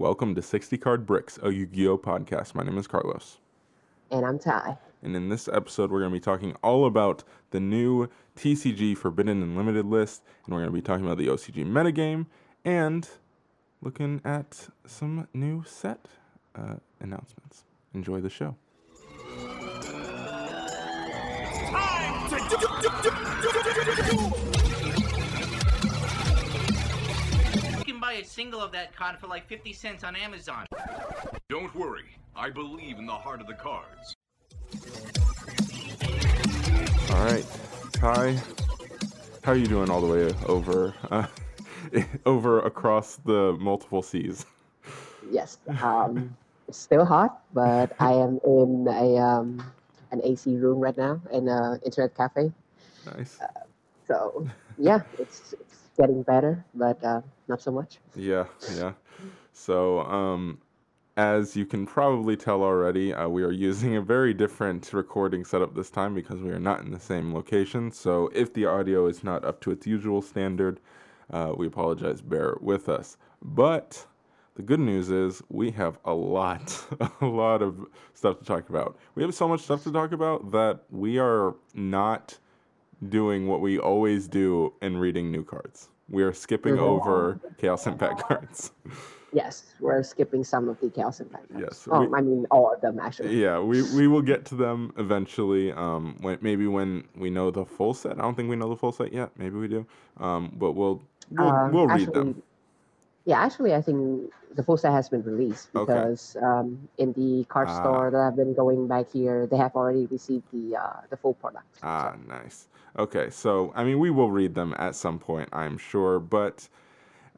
welcome to 60 Card Bricks, a Yu Gi Oh podcast. My name is Carlos. And I'm Ty. And in this episode, we're going to be talking all about the new TCG Forbidden and Limited list, and we're going to be talking about the OCG metagame and looking at some new set uh, announcements. Enjoy the show. You can buy a single of that card for like 50 cents on Amazon. Don't worry, I believe in the heart of the cards. All right, Ty, how are you doing all the way over, uh, over across the multiple seas? Yes. Um, it's still hot, but I am in a um, an AC room right now in an internet cafe. Nice. So yeah, it's it's getting better, but uh, not so much. Yeah, yeah. So, um, as you can probably tell already, uh, we are using a very different recording setup this time because we are not in the same location. So, if the audio is not up to its usual standard, uh, we apologize. Bear with us. But the good news is we have a lot, a lot of stuff to talk about. We have so much stuff to talk about that we are not doing what we always do in reading new cards. We are skipping Mhm. over Chaos Impact cards. Yes, we're skipping some of the chaos impact. cards. Yes, we- I mean all of them actually. yeah, we, we will get to them eventually. Um, when, maybe when we know the full set. I don't think we know the full set yet. Maybe we do. Um, but we'll we'll, Um, we'll read actually, them. Yeah, actually, I think the full set has been released Okay. because um, in the card Ah. store that I've been going back here, they have already received the uh, the full product. Ah, nice. Okay, so I mean, we will read them at some point, I'm sure, but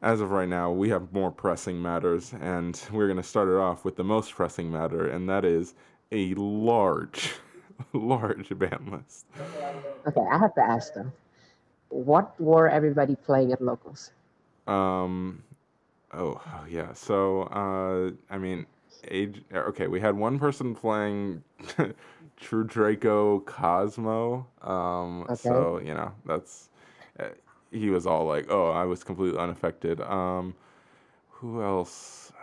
as of right now, we have more pressing matters, and we're going to start it off with the most pressing matter, and that is a large, large ban list. Okay, I have to ask them what were everybody playing at locals? Um, oh, oh yeah. So, uh, I mean, age. Okay, we had one person playing True Draco Cosmo. Um, Okay. so you know that's uh, he was all like, "Oh, I was completely unaffected." Um, who else?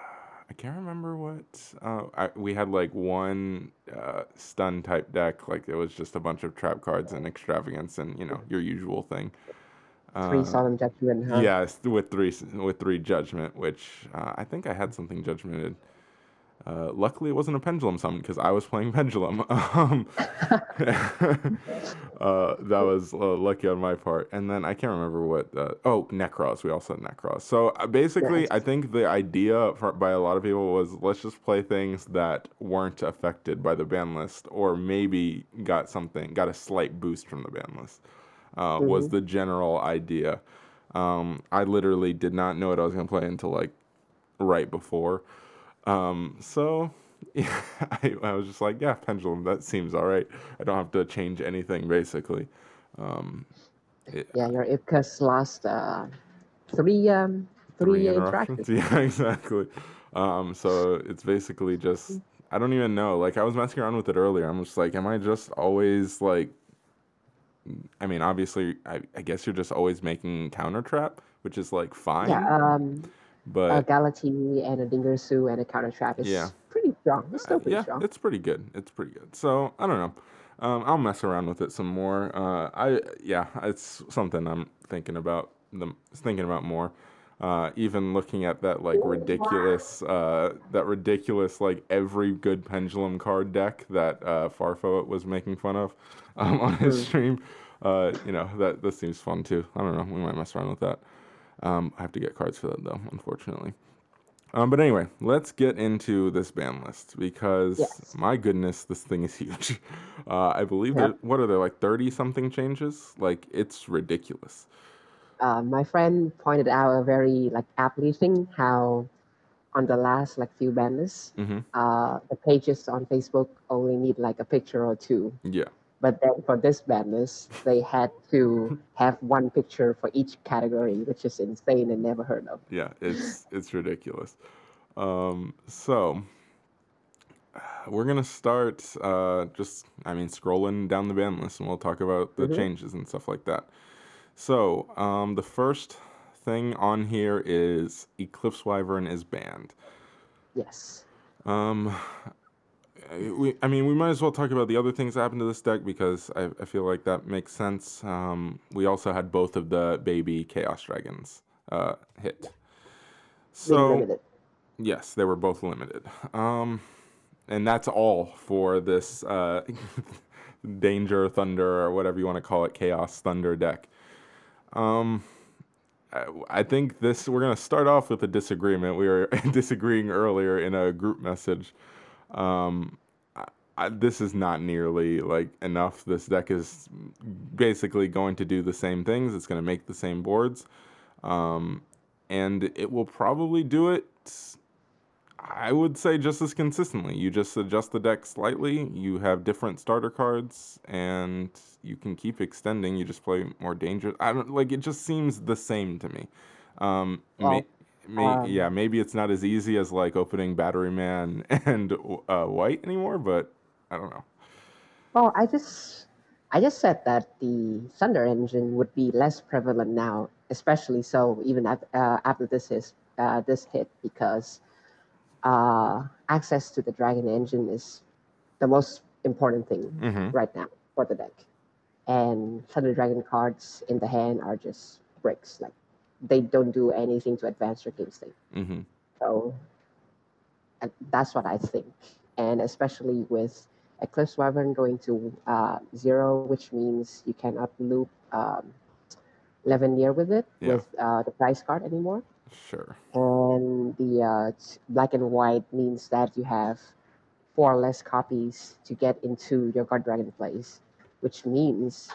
I can't remember what. Uh, I, we had like one uh, stun type deck, like it was just a bunch of trap cards and extravagance and you know your usual thing. Three Uh, solemn judgment. Huh? Yes, with three with three judgment, which uh, I think I had something judgmented. Uh, luckily, it wasn't a pendulum summon because I was playing pendulum. Um, uh, that was uh, lucky on my part. And then I can't remember what. Uh, oh, Nekroz. We also had Nekroz. So uh, basically, Yes. I think the idea for, by a lot of people was let's just play things that weren't affected by the ban list, or maybe got something, got a slight boost from the ban list. Uh, Was the general idea. Um, I literally did not know what I was gonna play until like right before. Um, so yeah, I, I was just like, yeah, pendulum. That seems all right. I don't have to change anything basically. Um, it- Yeah, your Ipkas lost uh, three um, three, interactions. Yeah, exactly. Um, so it's basically just I don't even know. Like I was messing around with it earlier. I'm just like, am I just always like? I mean, obviously, I, I guess you're just always making counter trap, which is like fine. Yeah, um, but a Galatea and a Dinger Dingirsu and a counter trap is Yeah. pretty strong. It's still pretty yeah, strong. it's pretty good. It's pretty good. So I don't know. Um, I'll mess around with it some more. Uh, I yeah, it's something I'm thinking about. The thinking about more. Uh, even looking at that like ridiculous, uh, that ridiculous like every good pendulum card deck that uh, Farfa was making fun of um, on his stream. Uh, you know that that seems fun too. I don't know. We might mess around with that. Um, I have to get cards for that though, unfortunately. Um, but anyway, let's get into this ban list because Yes. my goodness, this thing is huge. Uh, I believe Yep. that what are there like thirty something changes? Like it's ridiculous. uh, my friend pointed out a very like aptly thing how on the last like few ban lists, hmm uh, the pages on Facebook only need like a picture or two. Yeah, But then for this list, they had to have one picture for each category, which is insane and never heard of. yeah, it's it's ridiculous. Um, so we're gonna start uh, just I mean scrolling down the ban list, and we'll talk about the Mhm. changes and stuff like that. So um, the first thing on here is Eclipse Wyvern is banned. Yes. Um, we, I mean, we might as well talk about the other things that happened to this deck because I, I feel like that makes sense. Um, we also had both of the baby Chaos Dragons uh, hit. So, limited. yes, they were both limited. Um, and that's all for this uh, Danger Thunder or whatever you want to call it, Chaos Thunder deck. Um, I, I think this we're gonna start off with a disagreement. We were disagreeing earlier in a group message. Um, I, this is not nearly like enough. This deck is basically going to do the same things. It's going to make the same boards, um, and it will probably do it. I would say just as consistently. You just adjust the deck slightly. You have different starter cards, and you can keep extending. You just play more dangerous. I don't like. It just seems the same to me. Um, Well, may, may, um, yeah, maybe it's not as easy as like opening Battery Man and uh, White anymore, but I don't know. Well, I just I just said that the Thunder engine would be less prevalent now, especially so even at, uh, after this is uh, this hit because uh, access to the Dragon engine is the most important thing Mm-hmm. right now for the deck, and Thunder Dragon cards in the hand are just bricks. Like they don't do anything to advance your game state. Mm-hmm. So that's what I think. And especially with Eclipse Wyvern going to uh, zero, which means you cannot loop um, Levianeer with it, Yeah. with uh, the price card anymore. Sure. And the uh, black and white means that you have four less copies to get into your Guardragon plays, which means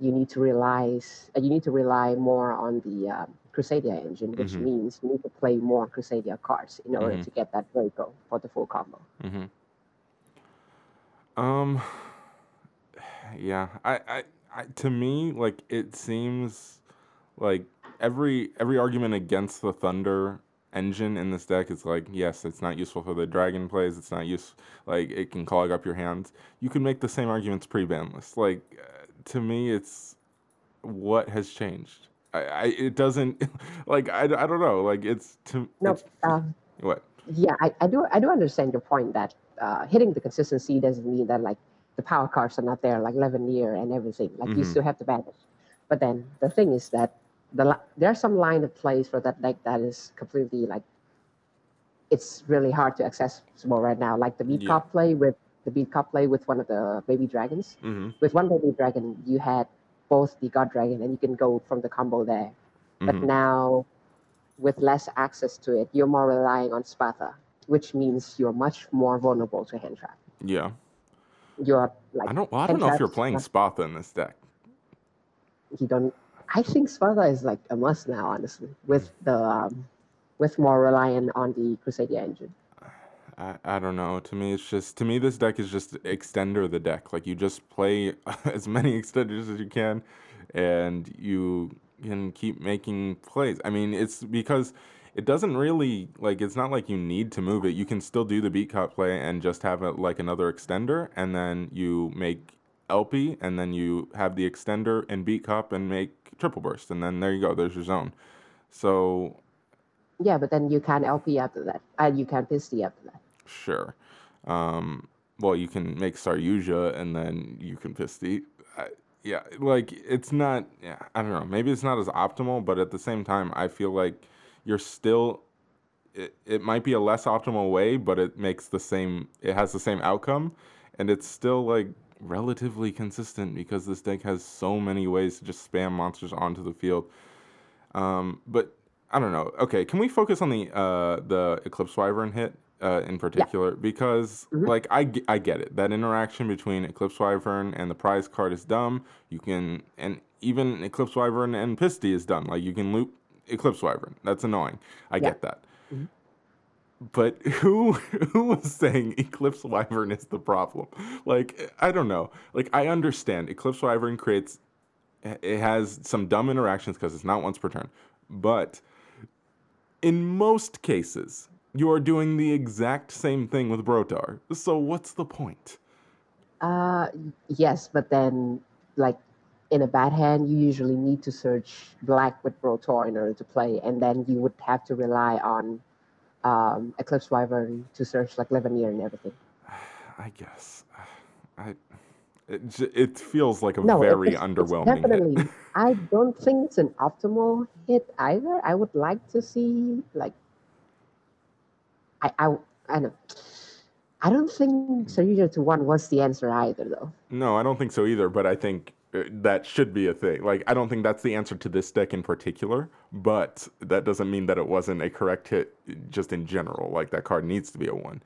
you need to realize uh, you need to rely more on the um, Crusadia engine, which Mhm. means you need to play more Crusadia cards in order Mhm. to get that Draco for the full combo. Mm-hmm. Um. Yeah, I, I, I, to me, like it seems like every every argument against the Thunder engine in this deck is like, yes, it's not useful for the dragon plays. It's not use like it can clog up your hands. You can make the same arguments pre-ban list. Like uh, to me, it's what has changed. I, I it doesn't like I, I don't know. Like it's to No, it's, um, what yeah, I, I do I do understand your point that uh, hitting the consistency doesn't mean that like the power cards are not there, like Levianeer and everything. Like you Mhm. still have to banish. But then the thing is that the there are some line of plays for that deck that is completely like it's really hard to accessible right now. Like the beat Yeah. cop play with the beat cop play with one of the baby dragons. mm-hmm, With one baby dragon, you had both the god dragon and you can go from the combo there. But mm-hmm, now, with less access to it, you're more relying on Spatha, which means you're much more vulnerable to hand trap. yeah. You're like I don't. Well, I don't know if you're playing Spatha in this deck. You don't. I think Spatha is like a must now, honestly, with the um, with more reliant on the Crusadia engine. I, I don't know. To me, it's just to me this deck is just extender the deck. Like you just play as many extenders as you can, and you can keep making plays. I mean, it's because it doesn't really like it's not like you need to move it. You can still do the beat cop play and just have it like another extender, and then you make LP, and then you have the extender and beat cop and make triple burst, and then there you go. There's your zone. So Yeah, but then you can LP after that, and you can Pisty after that. Sure. Um, well, you can make Saryuja and then you can Pisty. I, yeah, like it's not. Yeah, I don't know. Maybe it's not as optimal, but at the same time, I feel like you're still. It, it might be a less optimal way, but it makes the same. It has the same outcome, and it's still like relatively consistent because this deck has so many ways to just spam monsters onto the field. Um, but I don't know. Okay, can we focus on the uh, the Eclipse Wyvern hit uh, in particular? Because Mhm. like I, I get it. That interaction between Eclipse Wyvern and the prize card is dumb. You can and even Eclipse Wyvern and Pisty is dumb. Like you can loop Eclipse Wyvern. That's annoying. I Yeah. get that. Mhm. But who who was saying Eclipse Wyvern is the problem? Like I don't know. Like I understand Eclipse Wyvern creates it has some dumb interactions because it's not once per turn. But in most cases, you are doing the exact same thing with Brotar. So what's the point? Uh, yes, but then like in a bad hand, you usually need to search black with Brotor in order to play, and then you would have to rely on um, Eclipse Wyvern to search like Levianeer and everything. I guess. I. It, it feels like a No, very it's, it's underwhelming. hit. definitely. I don't think it's an optimal hit either. I would like to see like. I I I know. I don't think Saryuja to one was the answer either, though. No, I don't think so either, but I think that should be a thing. Like, I don't think that's the answer to this deck in particular, but that doesn't mean that it wasn't a correct hit just in general. Like, that card needs to be a one.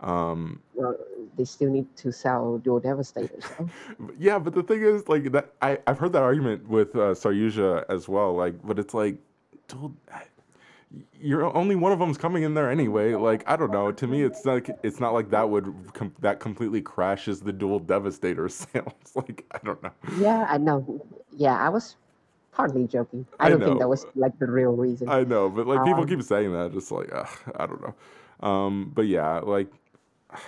Um, Well, they still need to sell Duel Devastators. yeah, but the thing is, like, that I, I've heard that argument with uh, Saryuja as well. Like, but it's like, I- you're only one of them's coming in there anyway. Like, I don't know. To me, it's like it's not like that would com- that completely crashes the duel devastator sales. like, I don't know. yeah, I know. Yeah, I was partly joking. I I don't think that was like the real reason. I know, but like people Um, keep saying that, just like ugh, I don't know. Um, but yeah, like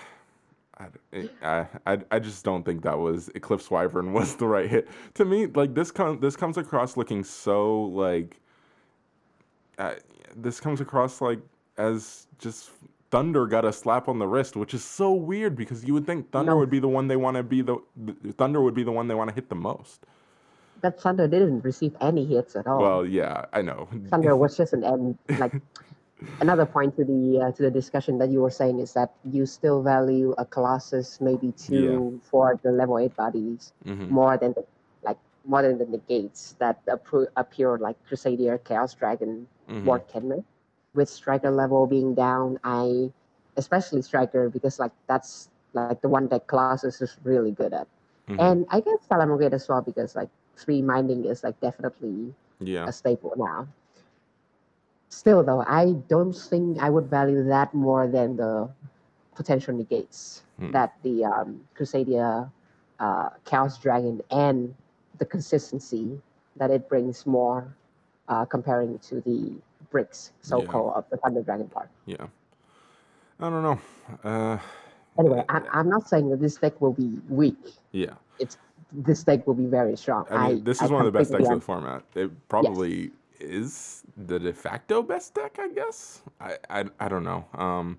I, I, I just don't think that was Eclipse Wyvern was the right hit to me. Like this com- this comes across looking so like uh, this comes across like as just Thunder got a slap on the wrist, which is so weird because you would think Thunder No. would be the one they want to be the, the Thunder would be the one they want to hit the most. that Thunder didn't receive any hits at all. Well, yeah, I know. Thunder was just an end. Like another point to the uh, to the discussion that you were saying is that you still value a Colossus maybe two for the level eight bodies Mhm. more than the more than the negates that appro- appear like Crusader, Chaos Dragon, Mhm. Ward Kenman. With Striker level being down, I especially Striker because like that's like the one that Colossus is really good at. Mhm. And I guess Salamogate as well because like three minding is like definitely Yeah. a staple now. Still, though, I don't think I would value that more than the potential negates Hmm. that the um, Crusadia, uh, Chaos Dragon, and the consistency that it brings more uh, comparing to the bricks, so called, of the Thunder Dragon part. Yeah. I don't know. Uh, Anyway, I, I'm not saying that this deck will be weak. yeah. It's this deck will be very strong. I mean, this is I one of the best decks of the format. It probably is the de facto best deck, I guess. I, I, I don't know. Um,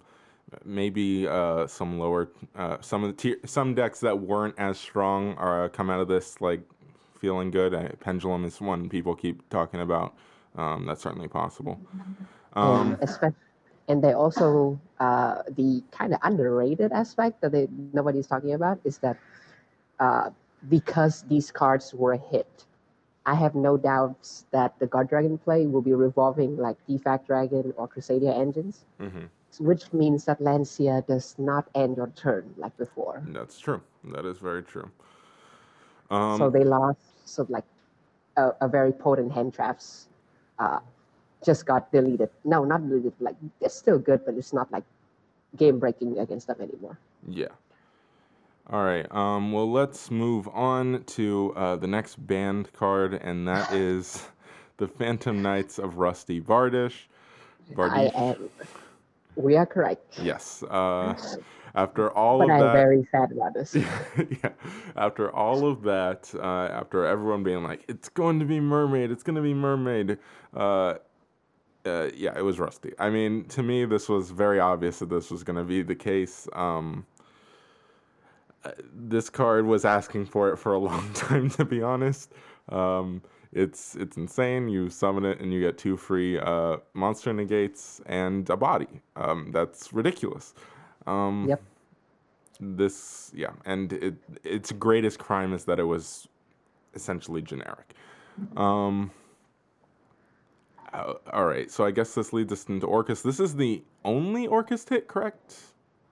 maybe uh, some lower, uh, some of the tier, some decks that weren't as strong are come out of this like feeling good. Uh, Pendulum is one people keep talking about. Um, that's certainly possible. Um, and and they also uh, the kind of underrated aspect that they nobody's talking about is that uh, because these cards were a hit, I have no doubts that the God Dragon play will be revolving like Defact Dragon or Crusadia engines, mhm. which means that Lancea does not end your turn like before. That's true. That is very true. Um, so they lost so like a, a very potent hand traps uh, just got deleted. No, not deleted. Like it's still good, but it's not like game breaking against them anymore. Yeah. All right. Um, well, let's move on to uh, the next band card, and that is the Phantom Knights of Rusty Bardiche. I am. We are correct, yes. Uh, after all but of I'm that. very sad about this. yeah. After all of that, uh, after everyone being like, "It's going to be Mermaid. It's going to be Mermaid," uh, uh, yeah, it was Rusty. I mean, to me, this was very obvious that this was going to be the case. Um, uh, this card was asking for it for a long time, to be honest. Um, it's it's insane. You summon it and you get two free uh, monster negates and a body. Um, that's ridiculous. Um, Yep. This yeah, and it its greatest crime is that it was essentially generic. Um, uh, all right, so I guess this leads us into Orcust. This is the only Orcust hit, correct?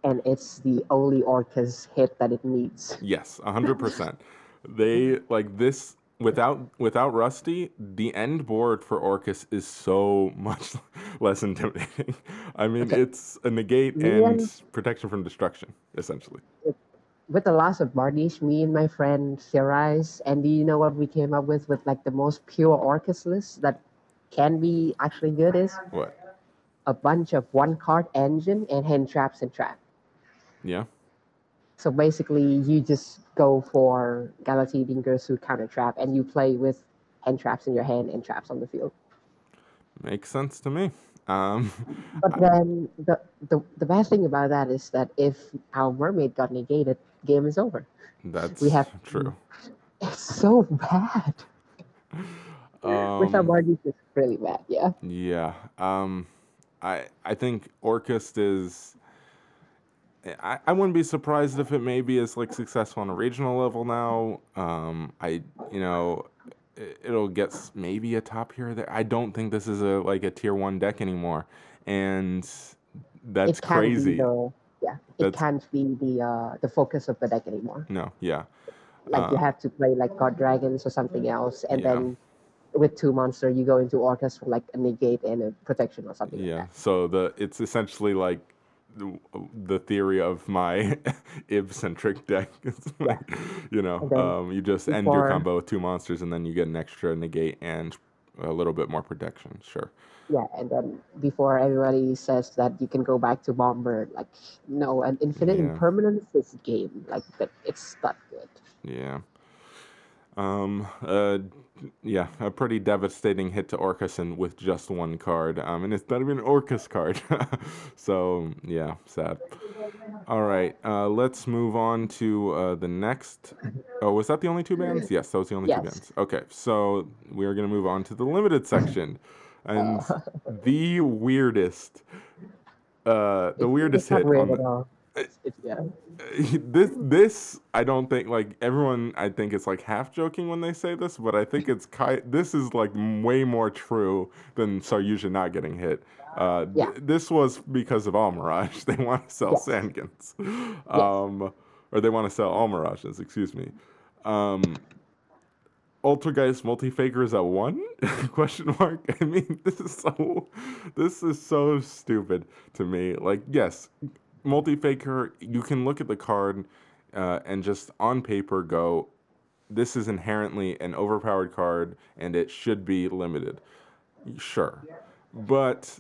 and it's the only Orcust hit that it needs. Yes, hundred percent. They like this without without Rusty. The end board for Orcust is so much less intimidating. I mean, Okay. it's a negate Me and and- protection from destruction, essentially. With the loss of Bardiche, me and my friend theorized, and do you know what we came up with with like the most pure Orcust list that can be actually good is What? a bunch of one card engine and hand traps and trap. Yeah. So basically, you just go for Galatea Dingirsu counter trap, and you play with hand traps in your hand and traps on the field. Makes sense to me. Um, But then the, the the bad thing about that is that if our mermaid got negated, game is over. that's We have true. It's so bad. With our Um, margins, it's really bad. Yeah. Yeah. Um, I I think Orcust is. I, I wouldn't be surprised if it maybe is like successful on a regional level now. Um, I you know, it, it'll get maybe a top here or there. I don't think this is a like a tier one deck anymore, and that's crazy. The, yeah. It That's- can't be the uh the focus of the deck anymore. No, yeah, Like you Uh, have to play like God Dragons or something else, and Yeah. then with two monster you go into Orcust for like a negate and a protection or something. yeah. Like So the it's essentially like the, the theory of my Ib centric deck. Like, you know, then um, you just end your combo with two monsters, and then you get an extra negate and a little bit more protection. Sure. Yeah, and then before everybody says that you can go back to Bomber, like no, an infinite Yeah. impermanence is game. Like that, it's not good. Yeah. Um. Uh. Yeah. A pretty devastating hit to Orcust and with just one card. Um. And it's not even an Orcust card. so yeah, sad. All right. Uh. Let's move on to uh the next. Oh, was that the only two bands? Yes, that was the only two bands. Okay. So we are gonna move on to the limited section, and the weirdest. Uh, the weirdest hit weird on the. It's, it's yeah. this this I don't think like everyone I think it's like half joking when they say this, but I think it's ki- this is like way more true than Saryuja not getting hit. Uh, th- Yeah. this was because of Almiraj. They want to sell Yes. Sangans, um, or they want to sell Almirajs. Excuse me. Um, Altergeist multi-faker is at one? Question mark. I mean, this is so, this is so stupid to me. Like, yes, multi-faker. You can look at the card uh, and just on paper go, this is inherently an overpowered card and it should be limited. Sure, but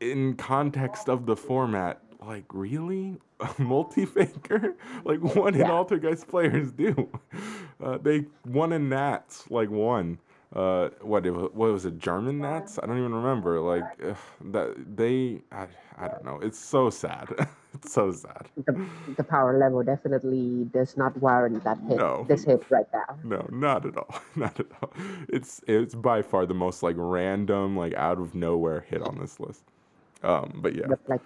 in context of the format, like really, multi-faker? Like what did Yeah. Altergeist players do? Uh, they won in Nats, like one. Uh, what it, wa- what was it? German Nats? I don't even remember. Like ugh, that they, I, I don't know. It's so sad. it's so sad. the, the power level definitely does not warrant that hit. No. This hit right now. No, not at all. Not at all. It's it's by far the most like random, like out of nowhere hit on this list. Um, but yeah, But like,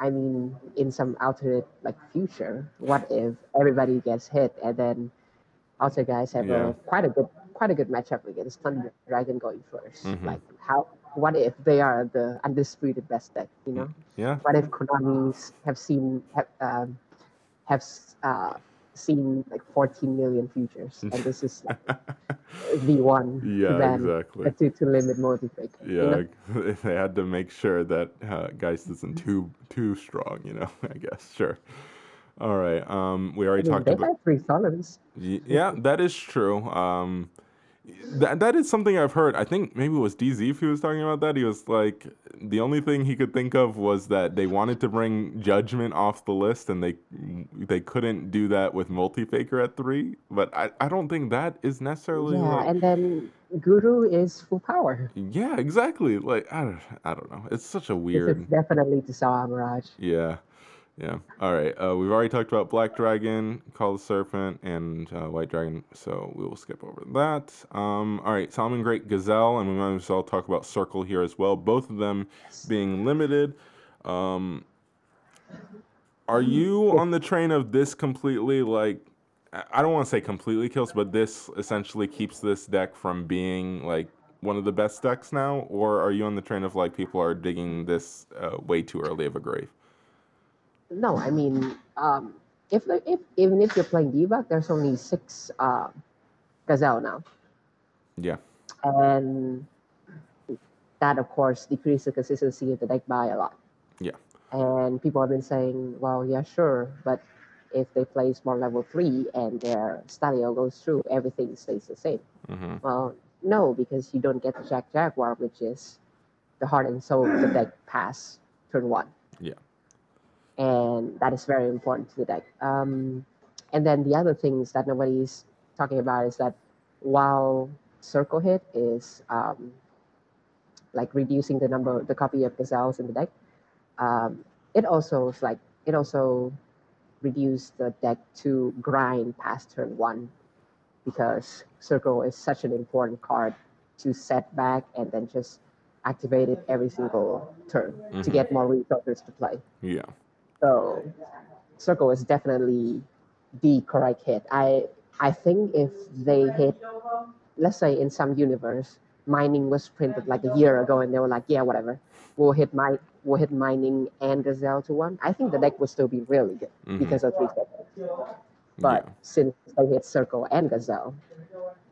I mean, in some alternate like future, what if everybody gets hit and then also guys have Yeah. a quite a good quite a good matchup against Thunder Dragon going 1st Mhm. Like how what if they are the undisputed best deck? You know, yeah, what if Konami's have seen have um, have uh, seen like 14 million futures and this is like the one yeah, exactly. to, to limit multiplayer. You Yeah, know? they had to make sure that uh, Geist isn't too too strong. You know, I guess sure. All right. Um, we I already mean, talked they about. have three summons. Yeah, that is true. Um, that that is something I've heard. I think maybe it was DZ who was talking about that. He was like, the only thing he could think of was that they wanted to bring Judgment off the list, and they they couldn't do that with Multi Faker at three. But I, I don't think that is necessarily. Yeah, like- and then Guru is full power. yeah, exactly. Like I don't, I don't know. It's such a weird. It's definitely to saw Mirage. Yeah. Yeah. All right. Uh, we've already talked about Black Dragon, Collapserpent, and uh, White Dragon, so we will skip over that. Um, all right. Salamangreat Gazelle, and we might as well talk about Circle here as well. Both of them being limited. Um, are you on the train of this completely like? I don't want to say completely kills, but this essentially keeps this deck from being like one of the best decks now, or are you on the train of like people are digging this uh, way too early of a grave? No, I mean, um, if if even if you're playing debug, there's only six um, Gazelle now, Yeah. and that of course decreases the consistency of the deck by a lot. Yeah. And people have been saying, well, yeah, sure, but if they play small level three and their Stalio goes through, everything stays the same. hmm Well, no, because you don't get the Jack Jaguar, which is the heart and soul of the deck pass turn one. And that is very important to the deck. Um, and then the other things that nobody's talking about is that while Circle Hit is um, like reducing the number, the copy of gazelles in the deck. Um, it also is like it also reduced the deck to grind past turn one because circle is such an important card to set back and then just activate it every single turn to Mhm. get more resources to play. Yeah. So circle is definitely the correct hit. I I think if they hit, let's say in some universe, mining was printed like a year ago, and they were like, yeah, whatever, we'll hit my we'll hit mining and gazelle to one. I think the deck would still be really good Mhm. because of three seconds. But yeah. since they hit circle and gazelle,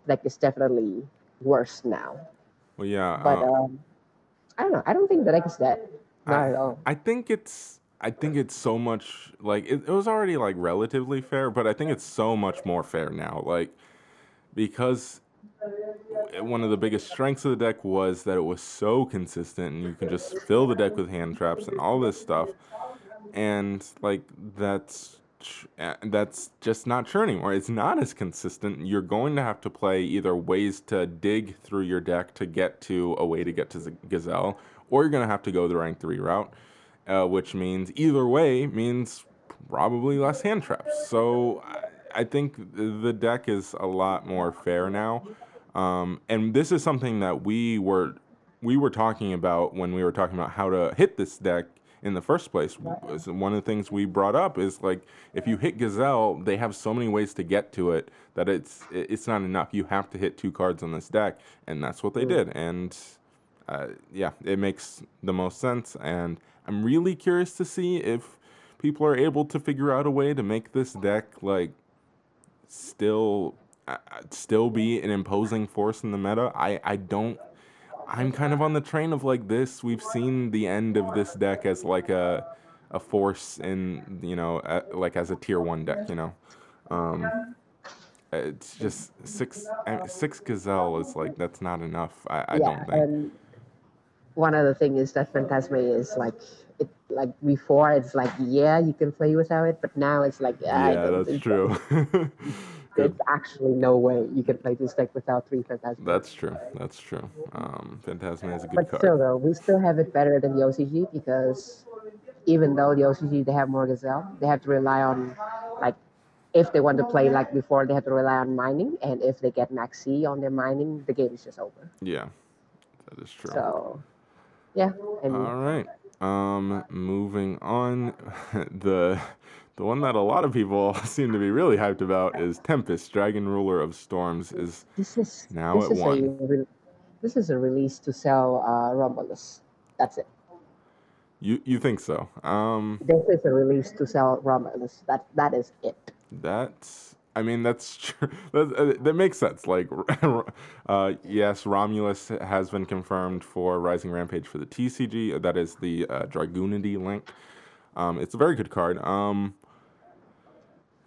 deck is definitely worse now. Well, yeah. But uh, um, I don't know. I don't think the deck is dead. Not I- at all. I think it's I think it's so much like it, it was already like relatively fair, but I think it's so much more fair now. Like because one of the biggest strengths of the deck was that it was so consistent and you can just fill the deck with hand traps and all this stuff. And like that's that's just not true anymore. It's not as consistent. You're going to have to play either ways to dig through your deck to get to a way to get to Gazelle, or you're going to have to go the rank three route, uh, which means either way means probably less hand traps. So I, I think the deck is a lot more fair now, um, and this is something that we were we were talking about when we were talking about how to hit this deck in the first place. One of the things we brought up is like if you hit Gazelle, they have so many ways to get to it that it's it's not enough. You have to hit two cards on this deck, and that's what they did. And uh, yeah, it makes the most sense. And I'm really curious to see if people are able to figure out a way to make this deck like still uh, still be an imposing force in the meta. I I don't. I'm kind of on the train of like this. We've seen the end of this deck as like a a force in you know uh, like as a tier one deck. You know, um, it's just six six gazelle is like that's not enough. I, I yeah, don't think. One other thing is that Phantasme is like it like before it's like yeah you can play without it, but now it's like I yeah, don't that's true. There's actually no way you can play this deck without three Phantasme. That's true. That's true. Um, Phantasma is a good but card. still though, we still have it better than the OCG because even though the OCG they have more Gazelle, they have to rely on like if they want to play like before, they have to rely on mining, and if they get Maxx C on their mining, the game is just over. Yeah, that is true. So yeah, and All right. Um, moving on, the the one that a lot of people seem to be really hyped about is Tempest, Dragon Ruler of Storms. Is this is Now this at is one. a re- this is a release to sell uh, Romulus. That's it. you you think so? Um, This is a release to sell Romulus. That that is it. that's. I mean, that's true. That, uh, that makes sense. Like, uh, yes, Romulus has been confirmed for Rising Rampage for the TCG. That is the uh, Dragunity link. Um, it's a very good card. Um,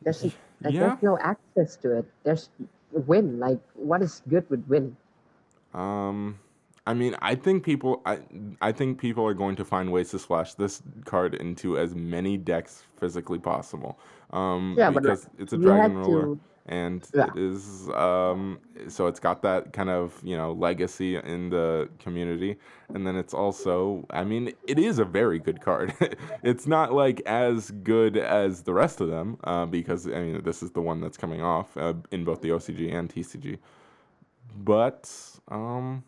There's like, Yeah. there's no access to it. There's win. Like what is good with win? Um, I mean, I think people, I, I think people are going to find ways to splash this card into as many decks physically possible. Um, Yeah, but, because it's a dragon ruler, to- and Yeah. it is, um, so it's got that kind of you know legacy in the community, and then it's also, I mean, it is a very good card. it's not like as good as the rest of them, uh, because I mean, this is the one that's coming off uh, in both the OCG and TCG but um,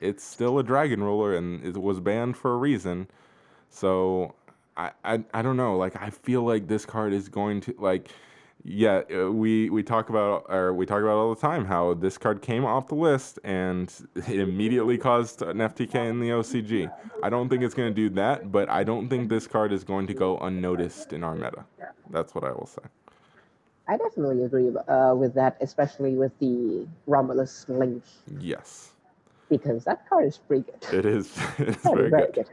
it's still a dragon ruler and it was banned for a reason. So I, I I don't know. Like I feel like this card is going to like. Yeah, uh, we we talk about or we talk about all the time how this card came off the list and it immediately caused an FTK in the OCG. I don't think it's going to do that, but I don't think this card is going to go unnoticed in our meta. That's what I will say. I definitely agree uh, with that, especially with the Romulus link Yes, because that card is pretty good. it is. It's very very good.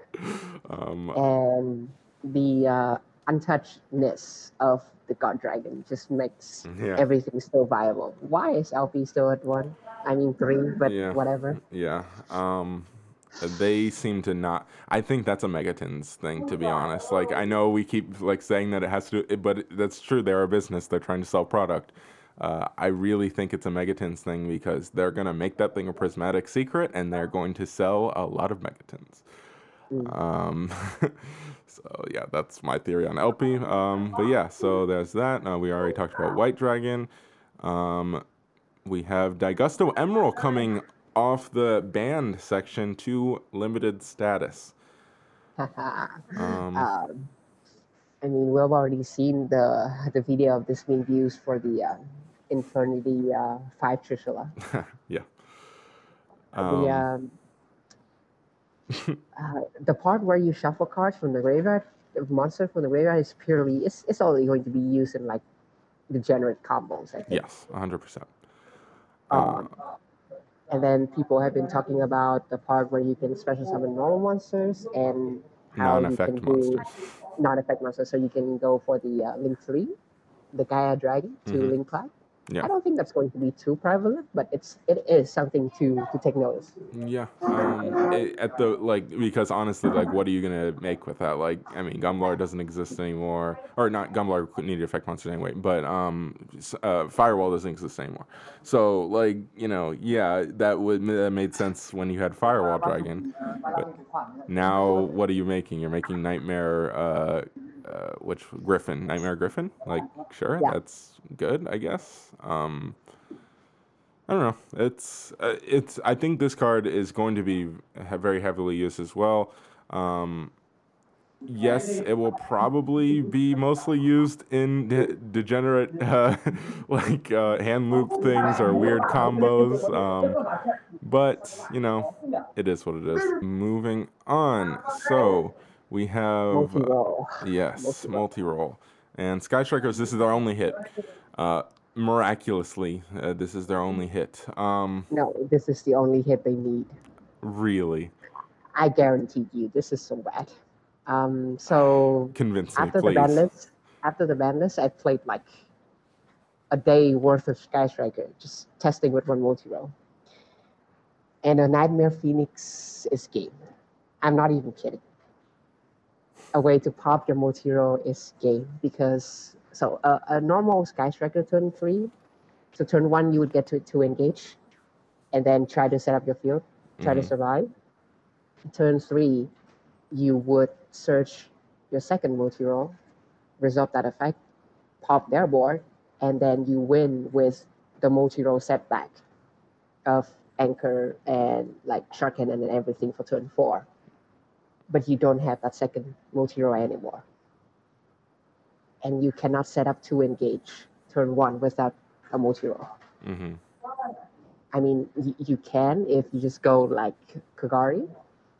Um, and the uh, untouchedness of the God Dragon just makes Yeah. everything still viable. Why is LP still at one? I mean three, but Yeah. whatever. Yeah. Um they seem to not I think that's a Mega Tins thing to be honest. Like I know we keep like saying that it has to do but that's true they're a business, they're trying to sell product. Uh, I really think it's a Mega Tins thing because they're gonna make that thing a prismatic secret, and they're going to sell a lot of Mega Tins. Um, so yeah, that's my theory on LP. Um, but yeah, so there's that. Uh, we already talked about White Dragon. Um, we have Digusto Emerald coming off the banned section to limited status. Um, Um, I mean, we've already seen the the video of this being used for the uh, Infernity uh, Five Trishula. yeah. the Um, um, uh, the part where you shuffle cards from the graveyard, the monster from the graveyard is purely it's it's only going to be used in like degenerate combos. I think. yes, 100%. Um, and then people have been talking about the part where you can special summon normal monsters and how you can do monsters. non-effect monsters. So you can go for the uh, Link Three, the Gaia Dragon to Mhm. Link Cloud. Yeah. I don't think that's going to be too prevalent, but it's it is something to to take notice. Yeah. Um, it, at the like because honestly, like, what are you gonna make with that? Like, I mean, Gumlar doesn't exist anymore, or not. Gumlar needed effect monsters anyway, but um, uh, Firewall doesn't exist anymore. So like, you know, yeah, that would that made sense when you had Firewall Dragon. But now, what are you making? You're making Knightmare. Uh, uh, which Griffin? Knightmare Gryphon? Like, sure, Yeah. that's good, I guess. Um, I don't know. It's uh, it's. I think this card is going to be very heavily used as well. Um, yes, it will probably be mostly used in de- degenerate uh, like uh, hand loop things or weird combos. Um, but you know, it is what it is. Moving on. So we have Multirole. Yes, multirole. And Sky Strikers, this is their only hit. Uh, miraculously, uh, this is their only hit. Um, No, this is the only hit they need. really, I guarantee you, this is so bad. Um, so convince me, after the ban list, after the ban list, I played like a day worth of Sky Striker, just testing with one multirole. And a Knightmare Phoenix is game. I'm not even kidding. A way to pop your multirole is game because so uh, a normal Sky Striker turn three, so turn one you would get to to engage, and then try to set up your field, try to Mhm. survive. Turn three, you would search your second multirole, resolve that effect, pop their board, and then you win with the multirole setback of anchor and like shark cannon and everything for turn four. But you don't have that second multirole anymore. And you cannot set up to engage turn one without a multirole. hmm I mean, y- you can if you just go like Kagari,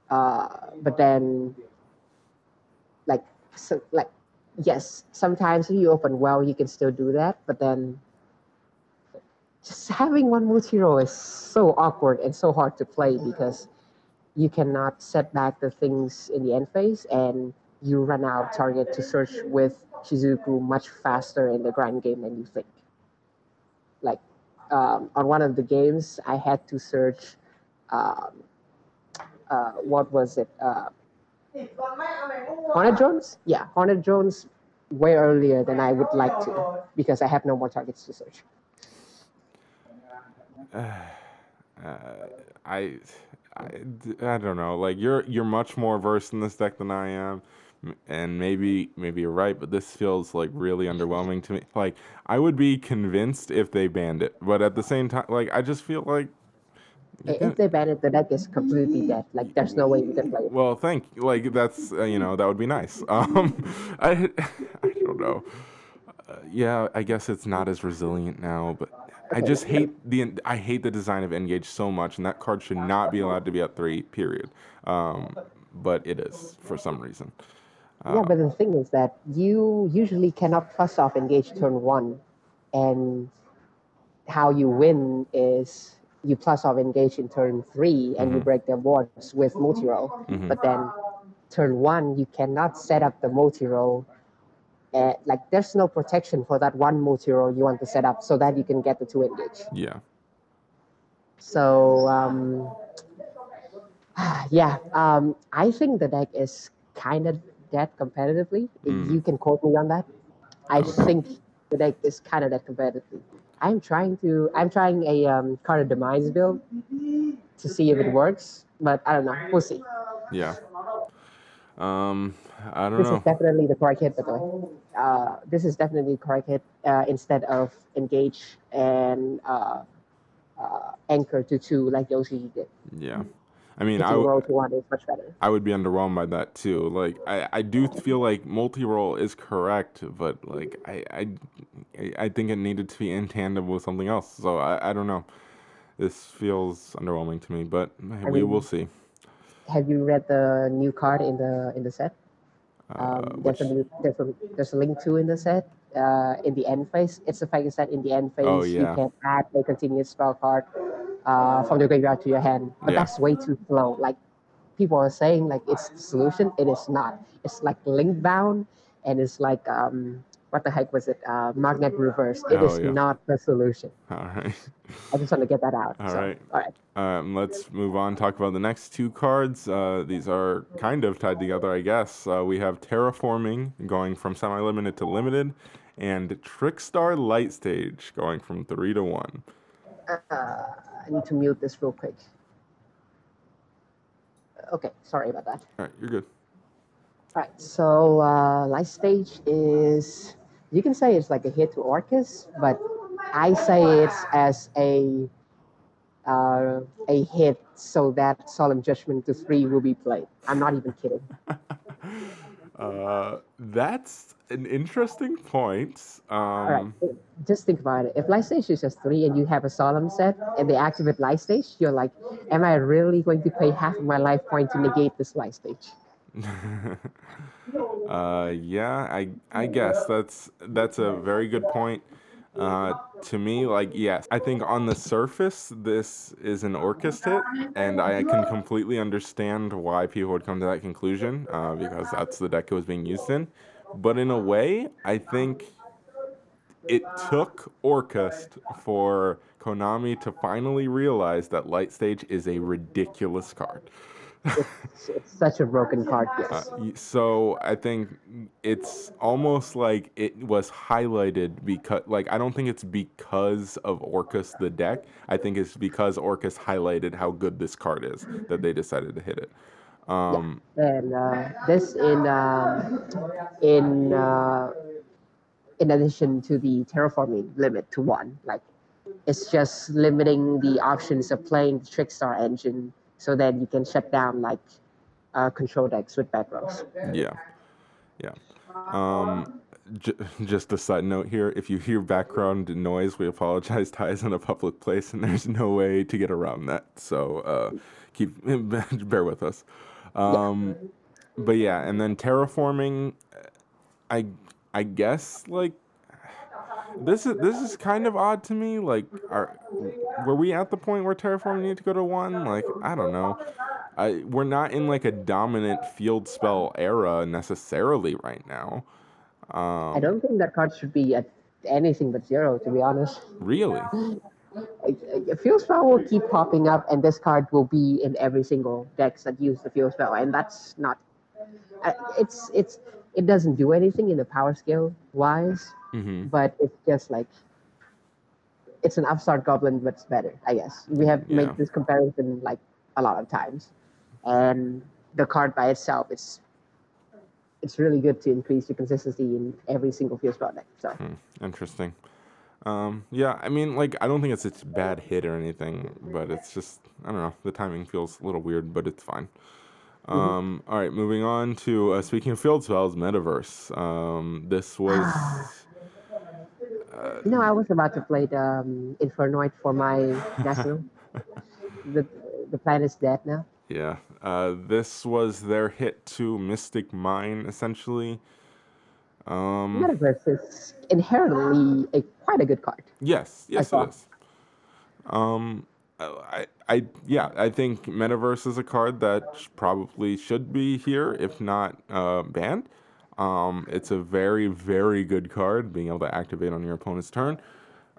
uh, but then, like, so, like, yes, sometimes if you open well, you can still do that, but then just having one multirole is so awkward and so hard to play because you cannot set back the things in the end phase and you run out of target to search with Shizuku much faster in the grind game than you think. Like, um, on one of the games, I had to search. Um, uh, what was it? Uh, Hornet Drones? Yeah, Hornet Drones way earlier than I would like to because I have no more targets to search. Uh, I, I, I don't know. Like you're you're much more versed in this deck than I am, and maybe maybe you're right, but this feels like really underwhelming to me. Like I would be convinced if they banned it, but at the same time, like I just feel like. you're I- gonna- If they ban it, the deck is completely dead. Like, there's no way you can play it. Well, thank you. like that's uh, you know that would be nice. Um, I I don't know. Uh, yeah, I guess it's not as resilient now, but I just hate the I hate the design of Engage so much, and that card should not be allowed to be at three. Period. Um, but it is for some reason. yeah, but the thing is that you usually cannot plus off engage turn one, and how you win is you plus off engage in turn three, and you Mhm. break their boards with multirole. Mhm. But then turn one, you cannot set up the multirole. Uh, like there's no protection for that one multirole you want to set up, so that you can get the two engage. Yeah. So um, yeah, um, I think the deck is kind of dead competitively. Mm. You can quote me on that. I think the deck is kind of dead competitively. I'm trying to. I'm trying a um, card of demise build to see if it works, but I don't know. We'll see. Yeah. Um, I don't This know. is definitely the correct hit, by the way. Uh, this is definitely the correct hit uh, instead of engage and uh, uh, anchor to two like Yoshi did. Yeah. I mean, I, w- roll to one is much better. I would be underwhelmed by that too. Like, I, I do feel like multirole is correct, but like, I, I, I- I think it needed to be in tandem with something else. So I, I don't know. This feels underwhelming to me, but we mean, will see. Have you read the new card in the in the set? Uh, Um, there's, a, new- there's, a, there's a link to in the set. Uh, in the end phase, it's the fact is that in the end phase Oh, you can add a continuous spell card uh, from the graveyard to your hand, but Yeah. that's way too slow. Like people are saying, like it's the solution. It is not. It's like link bound, and it's like um, what the heck was it? Uh, magnet reverse. It is Oh, yeah. not the solution. all right. I just want to get that out. All so, right. All right. Um, let's move on. Talk about the next two cards. Uh, these are kind of tied together, I guess. Uh, we have Terraforming going from semi-limited to limited, and Trickstar Light Stage going from three to one. Uh, I need to mute this real quick. Okay, sorry about that. All right, you're good. All right, so uh, Light Stage is, you can say it's like a hit to Orcust, but I say it's as a uh, a hit so that Solemn Judgment to 3 will be played. I'm not even kidding. Uh, that's an interesting point. Um, All right, just think about it. If Light Stage is just 3 and you have a Solemn set and they activate Light Stage, you're like, am I really going to pay half of my life point to negate this Light Stage? uh, yeah, I I guess that's that's a very good point. Uh, to me, like yes, I think on the surface this is an Orcust hit, and I can completely understand why people would come to that conclusion uh, because that's the deck it was being used in. But in a way, I think it took Orcust for Konami to finally realize that Light Stage is a ridiculous card. It's, it's such a broken card, Uh, yes. y- so I think it's almost like it was highlighted because, like, I don't think it's because of Orcust the deck. I think it's because Orcust highlighted how good this card is that they decided to hit it. Um, and uh, this in um, in uh, in addition to the terraforming limit to one like it's just limiting the options of playing the trickstar engine so that you can shut down like uh, control decks with back rows yeah, yeah. Um, j- just a side note here: if you hear background noise, we apologize. Ty is in a public place, and there's no way to get around that. So uh, keep bear with us. Um, but yeah, and then terraforming, I I guess like this is this is kind of odd to me. Like, are were we at the point where terraforming needed to go to one? Like, I don't know. I we're not in like a dominant field spell era necessarily right now. Um, i don't think that card should be at anything but zero to be honest really. a field spell will keep popping up and this card will be in every single decks that use the field spell and that's not it's it's it doesn't do anything in the power scale wise hmm but it's just like it's an upstart goblin but it's better i guess we have Yeah. made this comparison like a lot of times and the card by itself it's it's really good to increase your consistency in every single field spell deck so Interesting. Um, yeah, I mean, like, I don't think it's a bad hit or anything, but it's just, I don't know, the timing feels a little weird, but it's fine. Um, all right, moving on to uh, speaking of field spells, Metaverse. Um, this was. you know i was about to play the um, infernoid for my national the the plan is dead now Yeah, uh, this was their hit to Mystic Mine, essentially. Um, metaverse is inherently a quite a good card yes, yes, it is. Um, I, I, yeah, I think Metaverse is a card that probably should be here, if not uh, banned. Um, it's a very, very good card, being able to activate on your opponent's turn.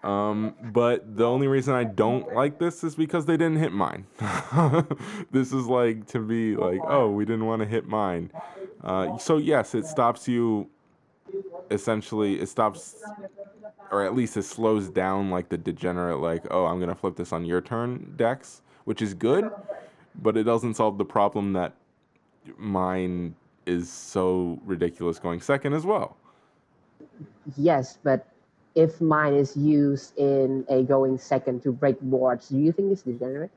Um, but the only reason I don't like this is because they didn't hit mine. this is like to be like, oh, we didn't want to hit mine. Uh, so yes, it stops you. Essentially, it stops or at least it slows down like the degenerate, like oh I'm gonna flip this on your turn decks, which is good, but it doesn't solve the problem that mine is so ridiculous going second as well. Yes, but if mine is used in a going second to break boards, do you think it's degenerate?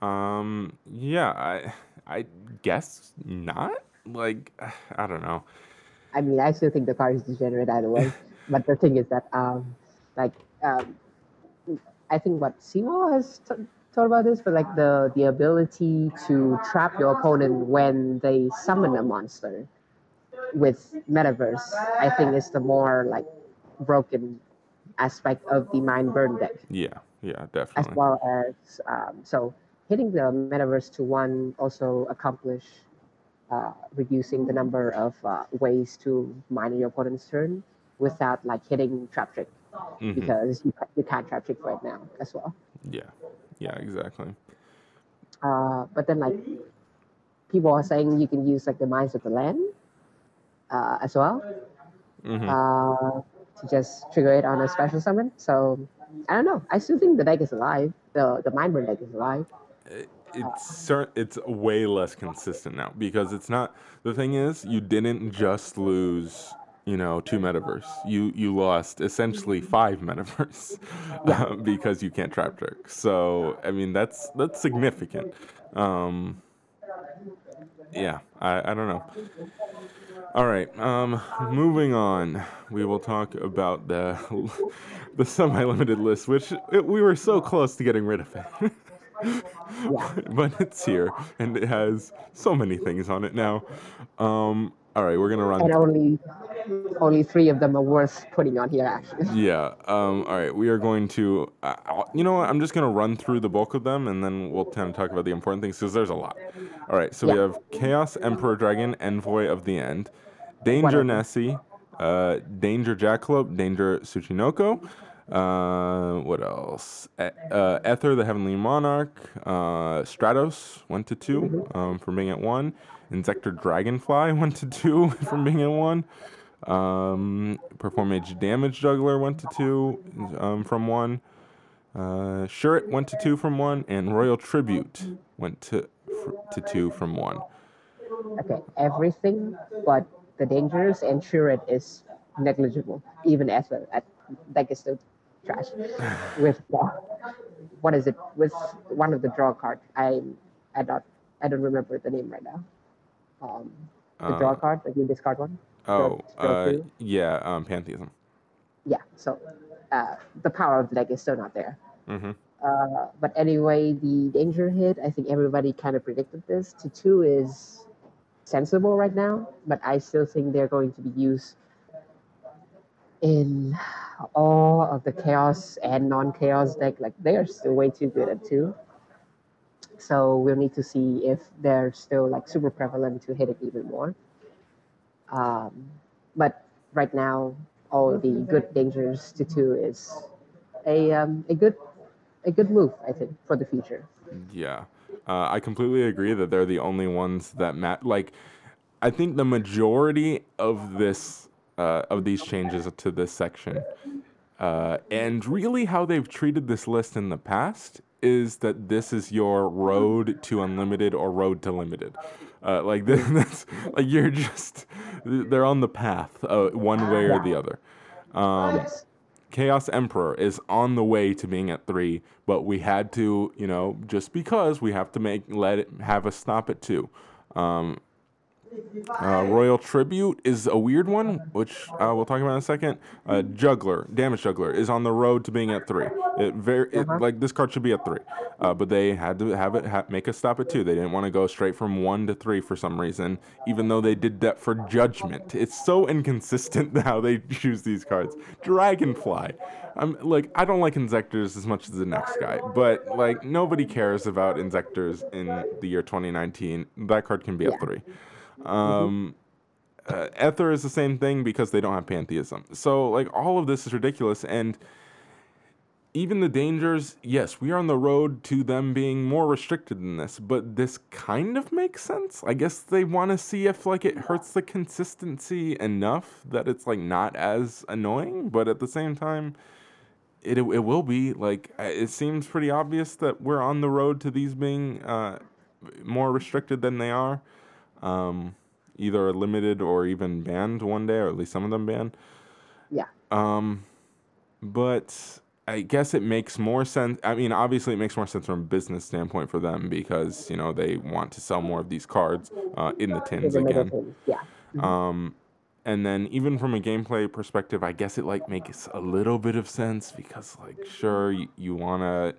Um, yeah, I I guess not. Like I don't know. I mean, I still think the card is degenerate either way. but the thing is that, um, like, um, I think what Simo has t- thought about this, but like the the ability to trap your opponent when they summon a monster with metaverse, I think is the more like broken aspect of the mind burn deck, Yeah, yeah, definitely. as well as um, so hitting the metaverse to one also accomplish uh, reducing the number of uh, ways to mine your opponent's turn without like hitting trap trick Mhm. because you, you can't trap trick right now as well. Yeah, yeah, exactly. Uh, but then like people are saying you can use like the mines of the land uh, as well hmm uh, to just trigger it on a special summon. So I don't know. I still think the deck is alive. The the mind burn deck is alive. it's cer- it's way less consistent now because it's not the thing is you didn't just lose you know two metaverse. You you lost essentially five metaverse uh, because you can't trap trick. So i mean that's that's significant. Um yeah i i don't know. All right um moving on. We will talk about the the semi-limited list which it, we were so close to getting rid of it. But it's here and it has so many things on it now. Um, all right, we're gonna run. And only only three of them are worth putting on here actually. Yeah. Um, all right, we are going to. Uh, you know what? I'm just gonna run through the bulk of them, and then we'll kind of talk about the important things because there's a lot. All right. So we have Chaos Emperor Dragon, Envoy of the End, Danger. Nessie, uh, Danger Jackalope, Danger Tsuchinoko. Uh, what else? E- uh, Ether, the Heavenly Monarch. Uh, Stratos, one to two, um, from being at one. Insector Dragonfly, one to two, from being at one. Um, Performage Damage Juggler, one to two, um, from one. Uh, Shurit went to two from one, and Royal Tribute went to to two from one. Okay, everything but the dangers and Shurit is negligible. Even as a at deck is still trash. With uh, what is it? With one of the draw card. I I don't I don't remember the name right now. Um, the draw Uh, card, like you discard one. Oh, uh, yeah, um, Pantheism. Yeah, so uh, the power of the deck is still not there. hmm Uh, but anyway, the danger hit, I think everybody kind of predicted this. To two is sensible right now, but I still think they're going to be used in all of the chaos and non-chaos deck. Like they are still way too good at two. So we'll need to see if they're still like super prevalent to hit it even more. Um, but right now, all the good dangers to two is a um, a good a good move, I think, for the future. Yeah, uh, I completely agree that they're the only ones that mat. Like, I think the majority of this uh, of these changes to this section, uh, and really how they've treated this list in the past is that this is your road to unlimited or road to limited. Uh, like that's like you're just they're on the path uh, one way or the other. Um, Chaos Emperor is on the way to being at three, but we had to, you know, just because we have to make let it have a stop at two. Um, uh, Royal Tribute is a weird one, which uh, we'll talk about in a second. Uh, Juggler, Damage Juggler, is on the road to being at three. It very it, like this card should be at three, uh, but they had to have it ha- make a stop at two. They didn't want to go straight from one to three for some reason, even though they did that for Judgment. It's so inconsistent how they choose these cards. Dragonfly, I'm like I don't like Insectors as much as the next guy, but like nobody cares about Insectors in the year 2019. That card can be at three. Um, uh, Ether is the same thing because they don't have pantheism. So like all of this is ridiculous, and even the dangers, yes, we are on the road to them being more restricted than this, but this kind of makes sense. I guess they want to see if like it hurts the consistency enough that it's like not as annoying, but at the same time it it will be like uh, it seems pretty obvious that we're on the road to these being uh, more restricted than they are. Um, either limited or even banned one day, or at least some of them banned. Yeah. Um, but I guess it makes more sense. I mean, obviously, it makes more sense from a business standpoint for them because you know they want to sell more of these cards uh, in the tins again. tins, Yeah. Um, and then even from a gameplay perspective, I guess it like makes a little bit of sense because like sure you, you want to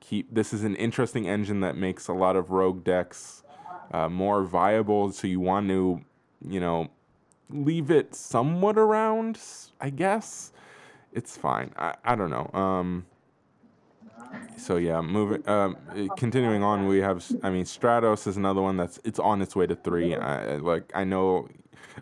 keep this is an interesting engine that makes a lot of rogue decks uh, more viable, so you want to you know leave it somewhat around. I guess it's fine. I, I don't know. Um, so yeah, moving, um, continuing on, we have. I mean, Stratos is another one that's it's on its way to three. I, like I know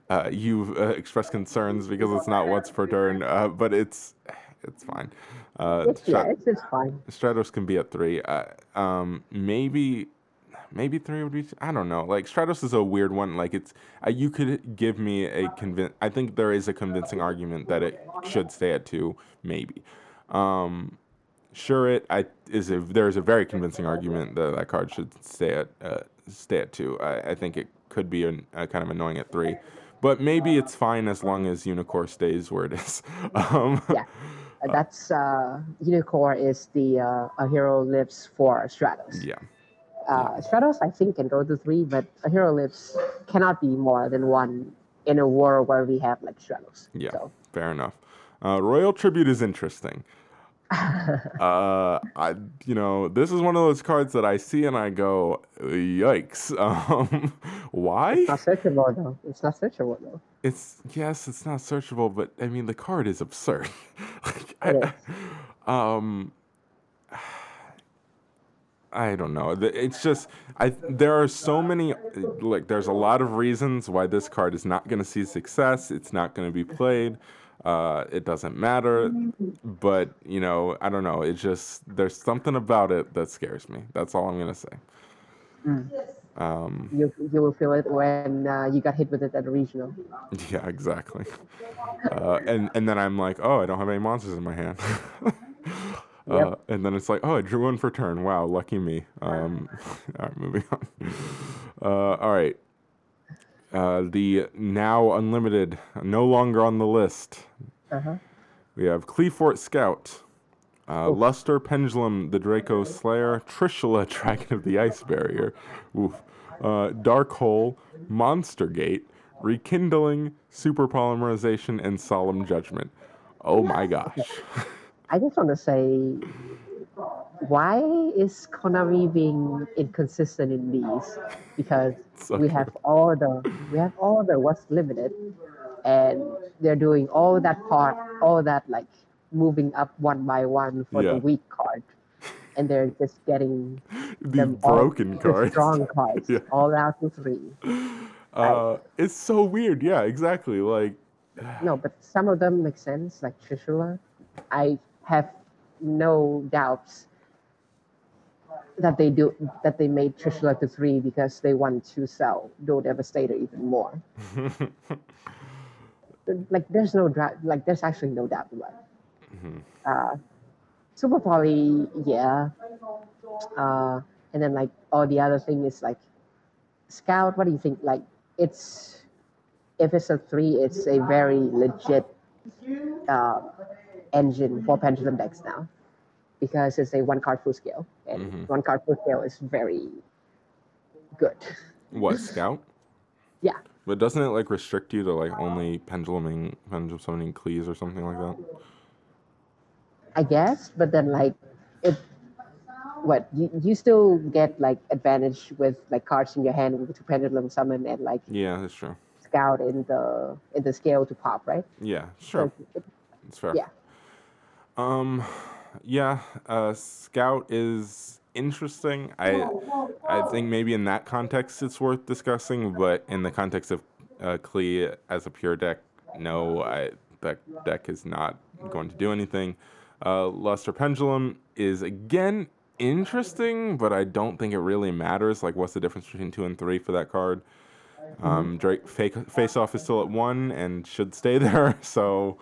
uh, you've uh, expressed concerns because it's not what's per turn, uh, but it's it's fine. Uh, It's, yeah, it's, it's fine. Stratos can be at three. Uh, um, maybe, maybe three would be. I don't know. Like Stratos is a weird one. Like it's uh, you could give me a convince. I think there is a convincing argument that it should stay at two. Maybe. Um, sure, it I is a there is a very convincing argument that that card should stay at uh, stay at two. I, I think it could be an, uh, kind of annoying at three. But maybe it's fine as long as Unicorn stays where it is. um, Yeah. That's uh, Unicore is the uh, a hero lives for Stratos. yeah. Uh, Stratos, I think, can go to three, but a hero lives cannot be more than one in a war where we have like Stratos. Yeah, So, fair enough. Uh, Royal Tribute is interesting. uh, I, you know, this is one of those cards that I see and I go, yikes. Um, why? It's not searchable though. It's not searchable though. It's yes, it's not searchable, but I mean the card is absurd. like, I, um, I don't know. It's just I. There are so many. Like, there's a lot of reasons why this card is not going to see success. It's not going to be played. Uh, it doesn't matter. But you know, I don't know. It's just there's something about it that scares me. That's all I'm gonna say. Um, You you will feel it when uh, you got hit with it at the regional. Yeah, exactly. Uh, and and then I'm like, oh, I don't have any monsters in my hand. uh, and then it's like, oh, I drew one for turn. Wow, lucky me. Um, all right, moving on. Uh, all right. Uh, the now unlimited, no longer on the list. Uh-huh. We have Qliphort Scout, uh, Luster Pendulum, the Dracoslayer, Trishula, Dragon of the Ice Barrier, oof, uh, Dark Hole, Monster Gate, Rekindling, Super Polymerization, and Solemn Judgment. Oh my gosh. I just want to say, why is Konami being inconsistent in these? Because So we have all the we have all the what's limited, and they're doing all that part, all that like moving up one by one for Yeah. the weak card, and they're just getting the them all- broken the cards. strong cards, Yeah. all out to three. Uh, it's so weird. Yeah, exactly. Like, No, but some of them make sense, like Trishula. I have no doubts that they do that they made Trishula to three because they want to sell Duel Devastator even more. like there's no doubt like there's actually no doubt about it. Uh, Super Poly, yeah. Uh, and then like all the other thing is like Scout, what do you think? Like it's if it's a three, it's a very legit uh, engine for pendulum decks now because it's a one card full scale, and Mhm. one card full scale is very good. what, Scout? Yeah, But doesn't it like restrict you to like only penduluming, pendulum summoning Qlis or something like that? I guess, but then like it. What you, you still get like advantage with like cards in your hand with to pendulum summon and like Yeah, that's true. scout in the in the scale to pop, right? Yeah, sure. So It's fair. yeah. Um, yeah. Uh, Scout is interesting. I, I think maybe in that context it's worth discussing, but in the context of uh, Qli as a pure deck, no, I that deck is not going to do anything. Uh, Luster Pendulum is again interesting, but I don't think it really matters. Like, what's the difference between two and three for that card? Um, Drake fake, face off is still at one and should stay there. So,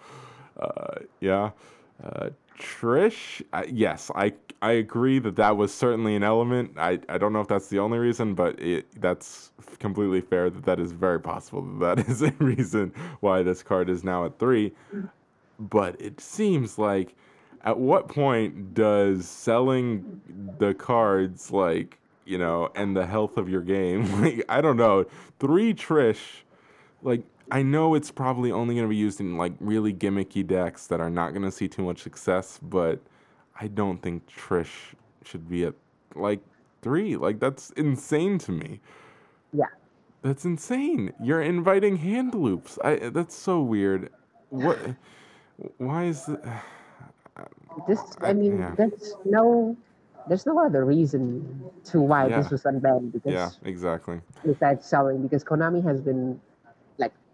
uh, yeah. Uh, Trish, uh, yes, I I agree that that was certainly an element. I, I don't know if that's the only reason, but it, that's completely fair. That that is very possible. That that is a reason why this card is now at three. But it seems like, at what point does selling the cards like you know and the health of your game? Like I don't know. Three Trish, like I know it's probably only going to be used in like really gimmicky decks that are not going to see too much success, but I don't think Trish should be at like three. Like that's insane to me. Yeah. That's insane. You're inviting hand loops. I that's so weird. What? Why is it? This, I mean, yeah. there's no, there's no other reason to why Yeah. this was unbanned because Yeah, exactly. besides selling, because Konami has been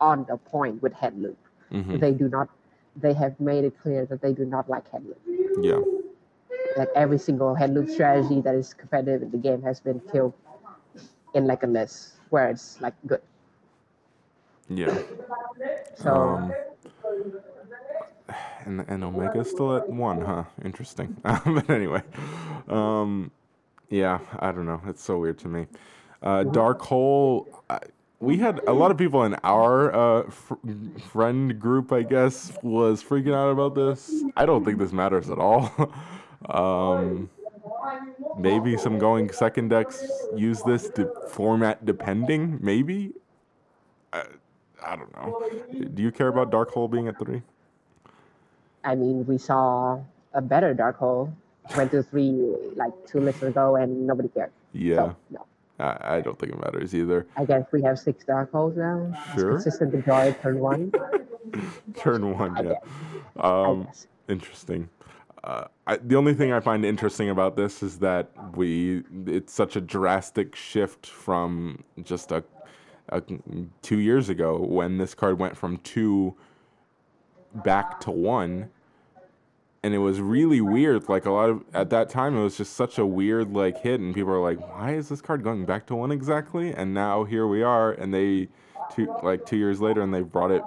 on the point with head loop. hmm They do not, they have made it clear that they do not like head loop. Yeah. Like every single head loop strategy that is competitive in the game has been killed in like a list where it's like good. Yeah. So Um, and and Omega's still at one, huh? Interesting. but anyway, um, yeah, I don't know. It's so weird to me. Uh, Dark Hole. I, we had a lot of people in our uh, fr- friend group, I guess, was freaking out about this. I don't think this matters at all. um, maybe some going second decks use this to format depending. Maybe. I, I don't know. Do you care about Dark Hole being at three? I mean, we saw a better Dark Hole went to three like two lists ago and nobody cared. Yeah, So, no. I, I don't think it matters either. I guess we have six Dark Holes now. It's Sure. consistent to draw turn one. Turn one, yeah. Um, interesting. Uh, I, the only thing I find interesting about this is that we it's such a drastic shift from just a, a two years ago when this card went from two back to one and it was really weird like a lot of at that time it was just such a weird like hit and people are like why is this card going back to one exactly and now here we are and they two like two years later and they brought it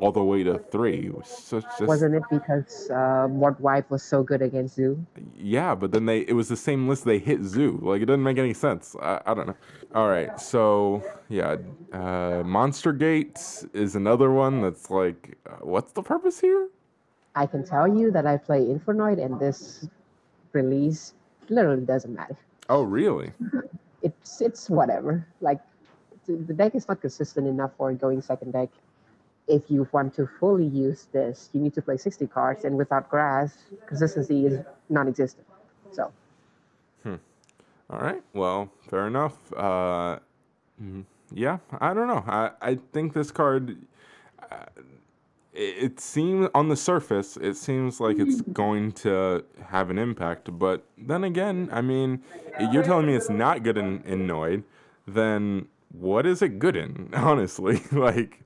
all the way to three It was such just Wasn't it because uh, Mort Wipe was so good against Zoo? yeah, but then they it was the same list they hit Zoo. Like it doesn't make any sense. I, I don't know. All right, so yeah, uh, Monster Gate is another one that's like, uh, what's the purpose here? I can tell you that I play Infernoid and this release literally doesn't matter. Oh, really? It's it's whatever. Like the deck is not consistent enough for going second deck. If you want to fully use this, you need to play 60 cards, and without grass, consistency is non-existent. So All right. Well, fair enough. Uh, mm, yeah, I don't know. I, I think this card. Uh, it, seems on the surface, it seems like it's going to have an impact. But then again, I mean, you're telling me it's not good in, in Noid. Then what is it good in? Honestly, like,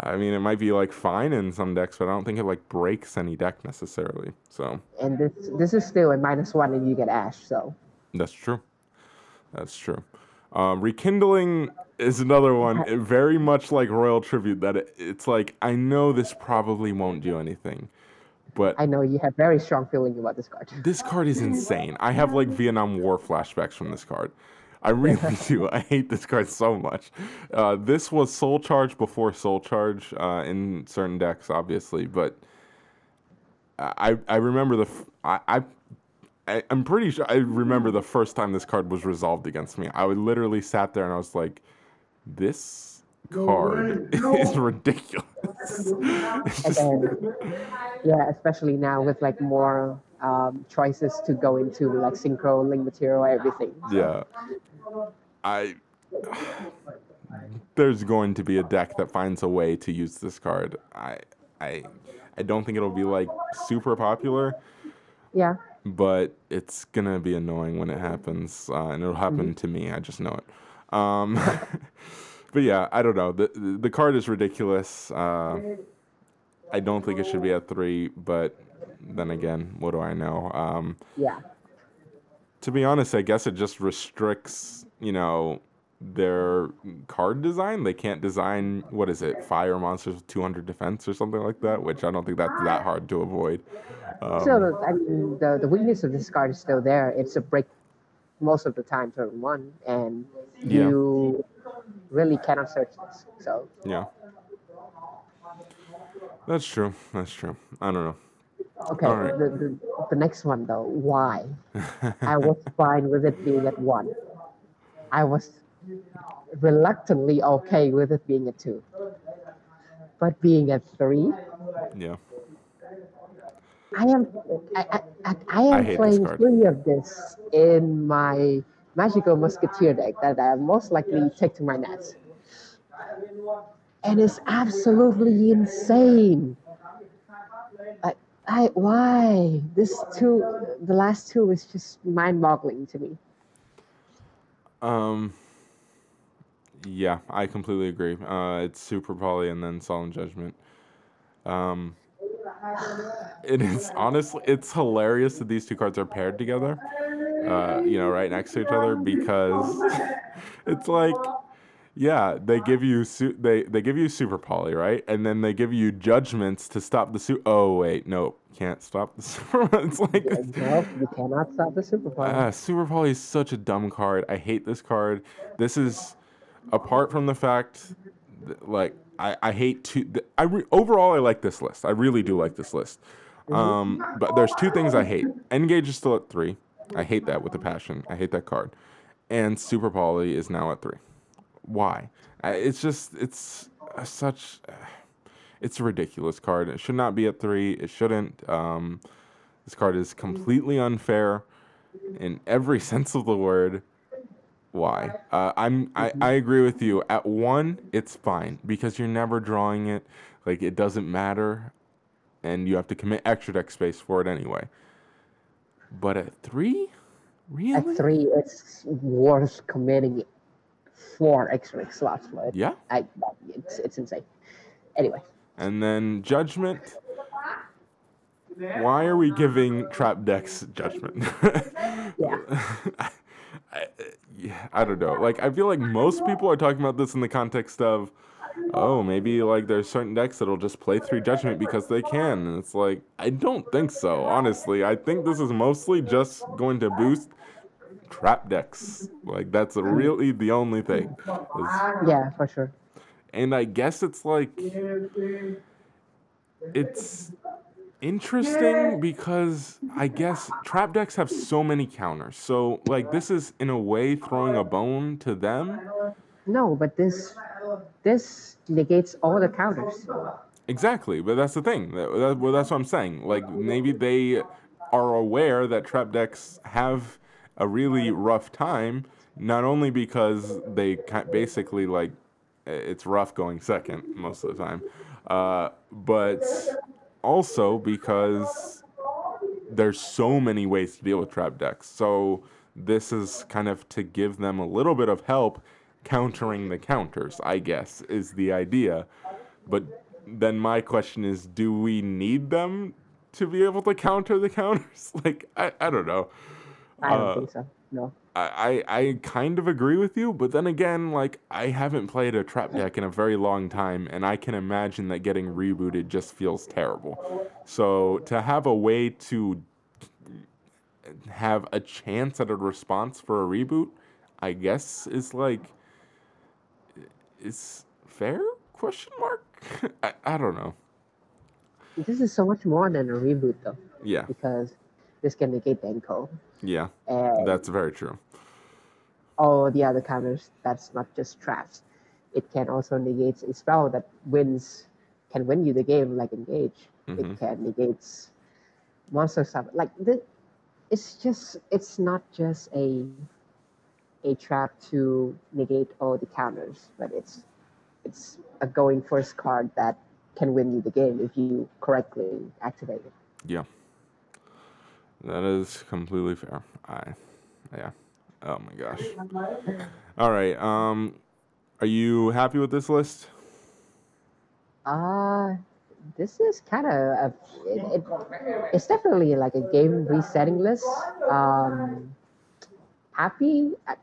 I mean, it might be like fine in some decks, but I don't think it like breaks any deck necessarily. So. and this this is still a minus one and you get Ash. So That's true. That's true. Um, Rekindling is another one, very much like Royal Tribute. That it, it's like I know this probably won't do anything, but I know you have very strong feeling about this card. this card is insane. I have like Vietnam War flashbacks from this card. I really do. I hate this card so much. Uh, this was Soul Charge before Soul Charge uh, in certain decks, obviously, but I I remember the f- I. I I, I'm pretty sure I remember the first time this card was resolved against me. I would literally sat there and I was like, "This card is ridiculous." Yeah, especially now with like more um, choices to go into like synchro, link material, everything. Yeah. I. There's going to be a deck that finds a way to use this card. I, I, I don't think it'll be like super popular, Yeah, but it's gonna be annoying when it happens, uh, and it'll happen to me. I just know it. Um, but yeah, I don't know. the The card is ridiculous. Uh, I don't think it should be at three, but then again, what do I know? Um, Yeah. to be honest, I guess it just restricts, you know, their card design. They can't design what is it, fire monsters with 200 defense or something like that, which I don't think that's that hard to avoid. Um, Still, I mean, the, the weakness of this card is still there. It's a break most of the time turn one, and Yeah. you really cannot search this. So yeah, that's true. That's true. I don't know. okay, Alright. the, the the next one though, why? I was fine with it being at one. I was reluctantly okay with it being at two, but being at three, yeah. I am I, I, I, I I am hate playing three of this in my magical musketeer deck that I most likely take to my nets. And it's absolutely insane. I, I why? This two the last two is just mind boggling to me. Um. Yeah, I completely agree. Uh, it's Super Poly and then Solemn Judgment. Um, it is honestly, it's hilarious that these two cards are paired together. Uh, you know, right next to each other because it's like, yeah, they give you su- they they give you Super Poly, right? And then they give you judgments to stop the su. Oh wait, no, can't stop the Super. it's like No, you cannot stop the super power. Ah, Super Poly is such a dumb card. I hate this card. This is apart from the fact, that, like I, I hate to. I re, overall I like this list. I really do like this list. Um, but there's two things I hate. Engage is still at three. I hate that with a passion. I hate that card. And Super Poly is now at three. Why? I, it's just it's uh, such. It's a ridiculous card. It should not be at three. It shouldn't. Um, this card is completely unfair in every sense of the word. Why? Uh, I'm I, I agree with you. At one, it's fine because you're never drawing it. Like it doesn't matter, and you have to commit extra deck space for it anyway. But at three, really? At three, it's worth committing four extra slots for it. Yeah. I, it's, it's insane. Anyway, And then judgment. Why are we giving trap decks judgment? yeah. I, uh, yeah, I don't know. Like, I feel like most people are talking about this in the context of, oh, maybe like there's certain decks that'll just play three judgment because they can. And it's like, I don't think so, honestly. I think this is mostly just going to boost trap decks. Like, that's really the only thing. Is- Yeah, for sure. and I guess it's like it's interesting because I guess trap decks have so many counters. So like this is in a way throwing a bone to them. No, but this this negates all the counters. Exactly, but that's the thing. That, that, well, that's what I'm saying. Like maybe they are aware that trap decks have a really rough time, not only because they basically like it's rough going second most of the time, uh, but also because there's so many ways to deal with trap decks. So this is kind of to give them a little bit of help countering the counters, I guess, is the idea. But then my question is, do we need them to be able to counter the counters? like, I, I don't know. I don't Uh, think so. No. I, I kind of agree with you, but then again, like I haven't played a trap deck in a very long time, and I can imagine that getting rebooted just feels terrible. So to have a way to have a chance at a response for a reboot, I guess is like is fair? Question mark. I, I don't know. This is so much more than a reboot though, Yeah, because this can negate Denko yeah, and that's very true. All the other counters. That's not just traps. It can also negate a spell that wins can win you the game, like engage. Mhm. It can negate monster stuff. Like this, it's just it's not just a a trap to negate all the counters, but it's it's a going first card that can win you the game if you correctly activate it. Yeah. That is completely fair. I yeah. Oh my gosh. All right. Um are you happy with this list? Uh this is kind of it, it, it's definitely like a game resetting list. Um, happy. I,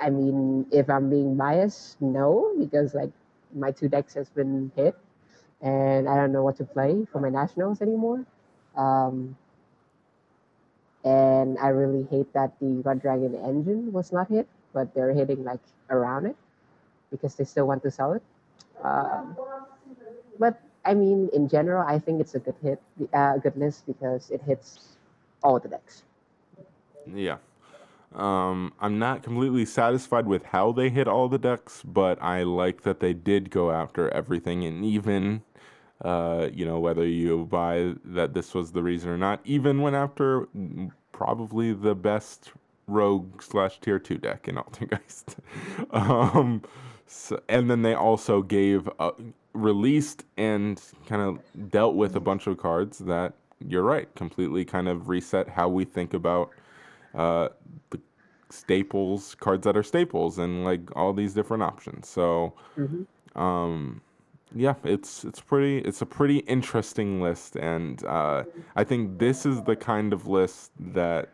I mean, if I'm being biased, no, because like my two decks has been hit, and I don't know what to play for my nationals anymore. Um, and I really hate that the Red Dragon engine was not hit, but they're hitting like around it because they still want to sell it. Um, but I mean, in general, I think it's a good hit, uh, good list because it hits all the decks. Yeah. Um, I'm not completely satisfied with how they hit all the decks, but I like that they did go after everything, and even, uh, you know, whether you buy that this was the reason or not, even when after probably the best rogue slash tier two deck in Altergeist. um, so, and then they also gave uh, released and kind of dealt with a bunch of cards that you're right completely kind of reset how we think about uh, the staples cards that are staples and like all these different options so um yeah it's it's pretty it's a pretty interesting list and uh, i think this is the kind of list that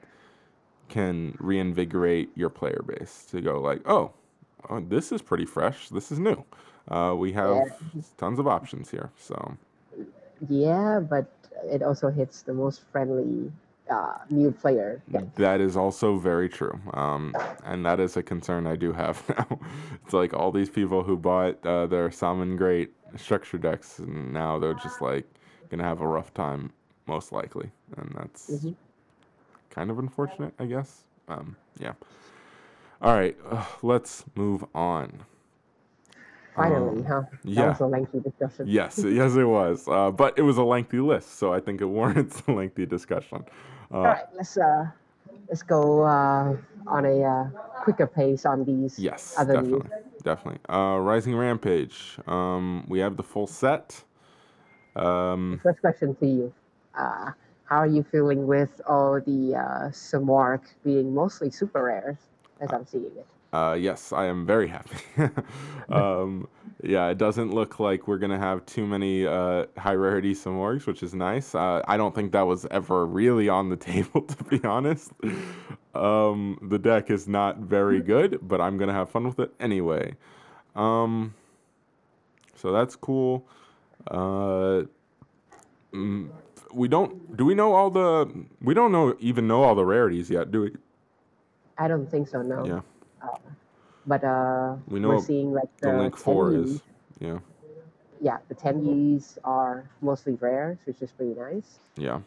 can reinvigorate your player base to go like oh, oh this is pretty fresh this is new uh, we have tons of options here so Yeah, but it also hits the most friendly uh, new player deck. That is also very true. Um, and that is a concern I do have now. it's like all these people who bought uh, their Salamangreat structure decks, and now they're just like going to have a rough time, most likely. And that's Mhm. kind of unfortunate, I guess. Um, yeah. All right, uh, let's move on. Finally, Um, huh? That yeah. was a lengthy discussion. Yes, yes, it was. Uh, but it was a lengthy list, so I think it warrants a lengthy discussion. Uh, All right, let's uh, let's go uh, on a uh, quicker pace on these Yes, other news. definitely, definitely. Uh, Rising Rampage. Um, we have the full set. Um, First question to you: uh, How are you feeling with all the uh, Samork being mostly super rares, as I'm seeing it? Uh, yes, I am very happy. um, yeah, it doesn't look like we're gonna have too many uh, high rarity Samorgs, which is nice. Uh, I don't think that was ever really on the table, to be honest. Um, the deck is not very good, but I'm gonna have fun with it anyway. Um, so that's cool. Uh, mm, we don't. Do we know all the? We don't know even know all the rarities yet, do we? I don't think so. No. Yeah. But uh, We know we're seeing like The the, link four is. Yeah. yeah the ten are mostly rares, which is pretty nice. Yeah.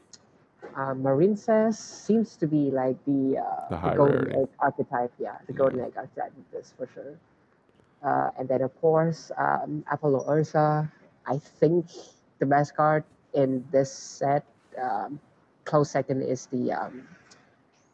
Uh, Marincess seems to be like the uh, The high golden rarity. egg archetype. Yeah, the golden egg archetype of this for sure. Uh, and then of course um, Apollousa. I think the best card in this set, um, close second is the um,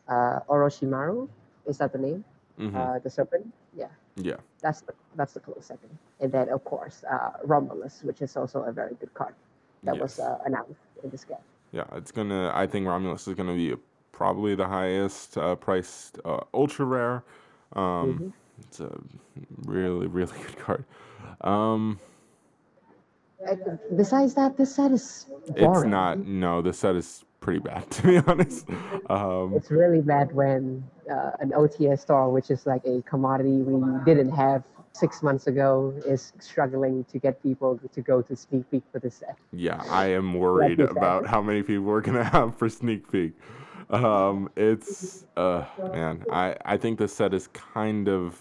uh, Orochimaru. Is that the name? Hmm Uh, the serpent. Yeah, yeah. that's the that's the close second. And then of course uh, Romulus, which is also a very good card that was Yes. uh, announced in this game. Yeah. It's gonna. I think Romulus is gonna be probably the highest uh, priced uh, ultra rare. Um, Mhm. It's a really really good card. Um, Besides that, this set is boring. it's not. No, this set is pretty bad to be honest. Um, It's really bad when uh, an OTS store, which is like a commodity we didn't have six months ago, is struggling to get people to go to sneak peek for this set. Yeah, I am worried about how many people we're gonna have for sneak peek. Um, it's uh, man, I I think this set is kind of.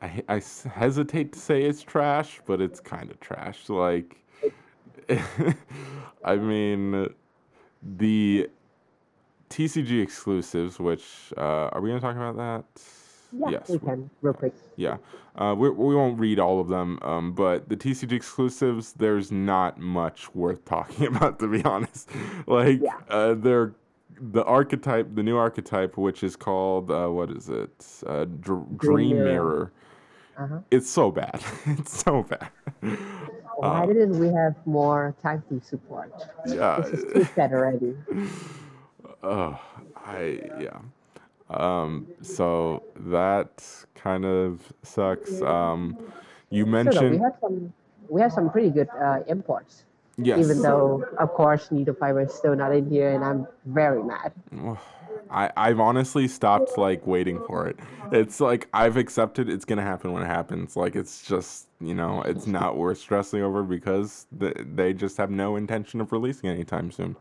I, I hesitate to say it's trash, but it's kind of trash. Like, I mean, the TCG exclusives, which uh, are we gonna talk about that? Yeah, yes, we can real quick. yeah, uh, we, we won't read all of them, um, but the TCG exclusives, there's not much worth talking about, to be honest. Like, Yeah. uh, they're the archetype, the new archetype, which is called uh, what is it? Uh, Dr- Dream Mirror. Mirror. Uh-huh. It's so bad. it's so bad. Why Uh, didn't we have more time to support? yeah. This is too sad already. Oh, I yeah. Um, so that kind of sucks. Um, you So no, we mentioned have some we have some pretty good uh, imports. Yes. Even though, of course, Needle Fiber is still not in here, and I'm very mad. I, I've honestly stopped like waiting for it. It's like I've accepted it's gonna happen when it happens. Like it's just you know it's not worth stressing over because th- they just have no intention of releasing anytime soon.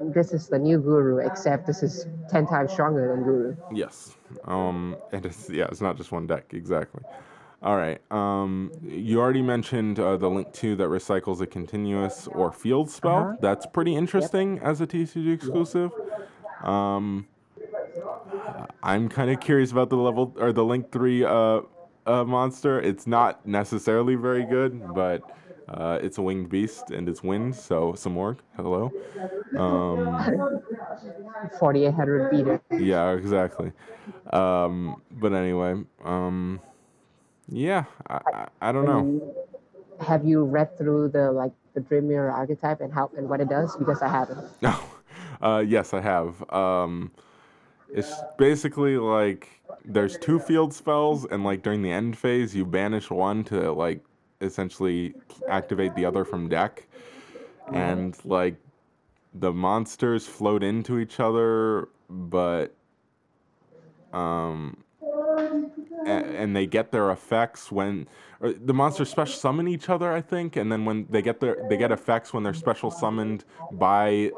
This is the new Guru, except this is ten times stronger than Guru. Yes. Um. And it's yeah. It's not just one deck exactly. All right. Um. You already mentioned uh, the link two that recycles a continuous or field spell. Uh-huh. That's pretty interesting as a TCG exclusive. Um. I'm kind of curious about the level or the link three uh, uh monster. It's not necessarily very good, but. Uh, it's a winged beast and it's wind, so some work. Hello. Um, 4800 beater. yeah, exactly. Um, but anyway, um, yeah, I, I, I don't know. Have you read through the like the Dream Mirror archetype and how and what it does? Because I haven't. No, uh, yes, I have. Um, it's basically like there's two field spells, and like during the end phase, you banish one to like essentially activate the other from deck, and like the monsters float into each other, but um, and they get their effects when the monsters special summon each other, I think, and then when they get their they get effects when they're special summoned by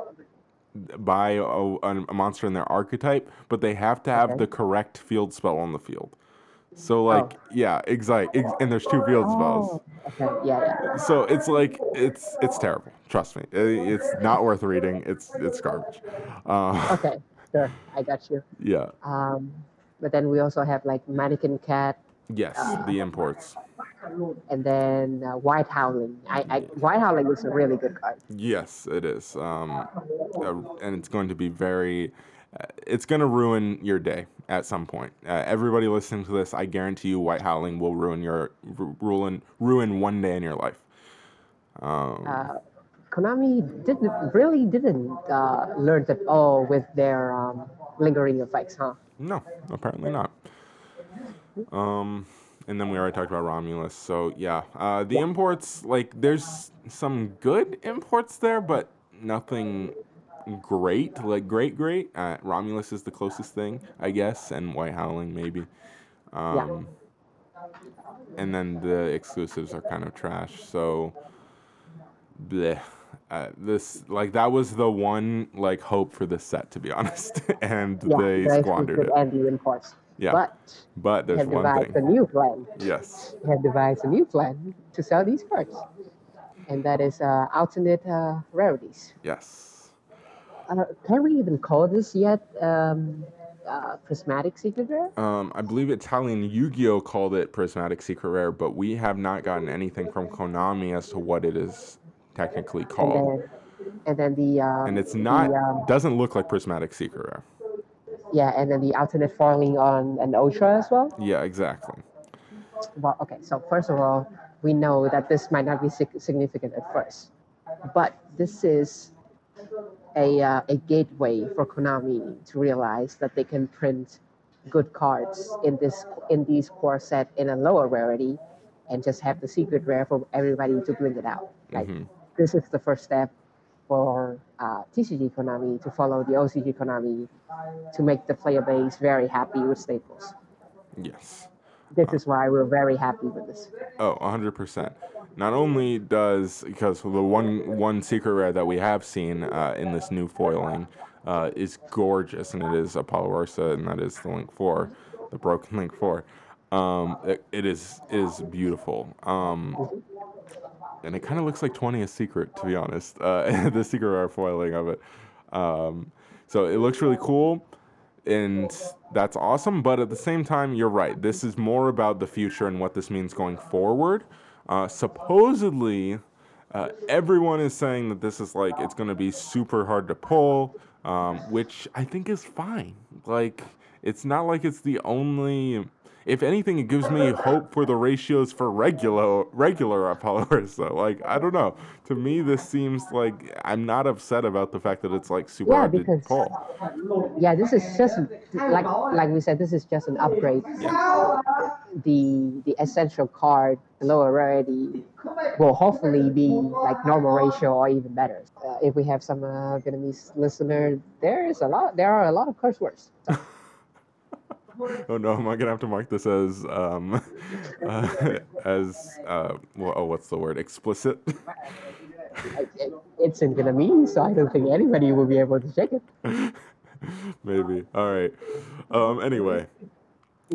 by a, a monster in their archetype, but they have to have Okay. the correct field spell on the field. So like yeah, exactly, ex- and there's two field spells. Okay, yeah, yeah. So it's like it's it's terrible. Trust me, I- it's not worth reading. It's it's garbage. Uh, Okay, sure, I got you. yeah. Um, but then we also have like Mannequin Cat Yes, the imports. And then uh, White Howling. I, I White Howling is a really good card. Yes, it is. Um, uh, and it's going to be very. Uh, it's going to ruin your day at some point. Uh, everybody listening to this, I guarantee you, White Howling will ruin your ru- ruin ruin one day in your life. Um, Uh, Konami didn't really didn't uh, learn that all with their um, lingering effects, huh? no, apparently not. Um, and then we already talked about Romulus. So yeah, uh, the imports like there's some good imports there, but nothing great. Like great, great. Uh, Romulus is the closest thing, I guess, and White Howling maybe. Um, And then the exclusives are kind of trash. So, bleh. Uh, this like that was the one like hope for this set to be honest, and Yeah, they the squandered it. and the imports. Yeah, But but there's have one devised thing. a new plan. Yes. They have devised a new plan to sell these cards, and that is uh, alternate uh, rarities. Yes. Uh, can we even call this yet um, uh, prismatic secret rare? Um, I believe Italian Yu-Gi-Oh called it Prismatic Secret Rare, but we have not gotten anything from Konami as to what it is technically And called. then, and then the um, And it's not the, um, doesn't look like Prismatic Secret Rare. Yeah, and then the alternate foiling on an ultra as well. Yeah, exactly. Well, okay. So first of all, we know that this might not be significant at first, but this is a uh, a gateway for Konami to realize that they can print good cards in this in these core set in a lower rarity, and just have the secret rare for everybody to bring it out. Like Mhm. this is the first step for uh, TCG Konami to follow the OCG Konami to make the player base very happy with staples. Yes. This is why we're very happy with this. Oh, 100%. Not only does because the one one secret rare that we have seen uh, in this new foiling uh, is gorgeous, and it is Apollousa, and that is the Link Four, the broken Link Four. Um, it, it is is beautiful. Um, and it kind of looks like 20th Secret, to be honest. Uh, the secret rare foiling of it. Um, so it looks really cool and that's awesome. But at the same time, you're right. This is more about the future and what this means going forward. Uh, supposedly, uh, everyone is saying that this is like it's going to be super hard to pull, um, which I think is fine. Like it's not like it's the only. If anything, it gives me hope for the ratios for regular regular Apollousa. Like I don't know. To me, this seems like I'm not upset about the fact that it's like super Yeah, hard to because- pull. Yeah, this is just like like we said, this is just an upgrade. the the essential card, the lower rarity, will hopefully be like normal ratio or even better. Uh, if we have some uh, Vietnamese listener, there is a lot. There are a lot of curse words. Oh no, am I gonna have to mark this as um, uh, as uh, wha- oh, what's the word? Explicit. It- it- it's in Vietnamese, so I don't think anybody will be able to check it. Maybe. All right. Um. Anyway.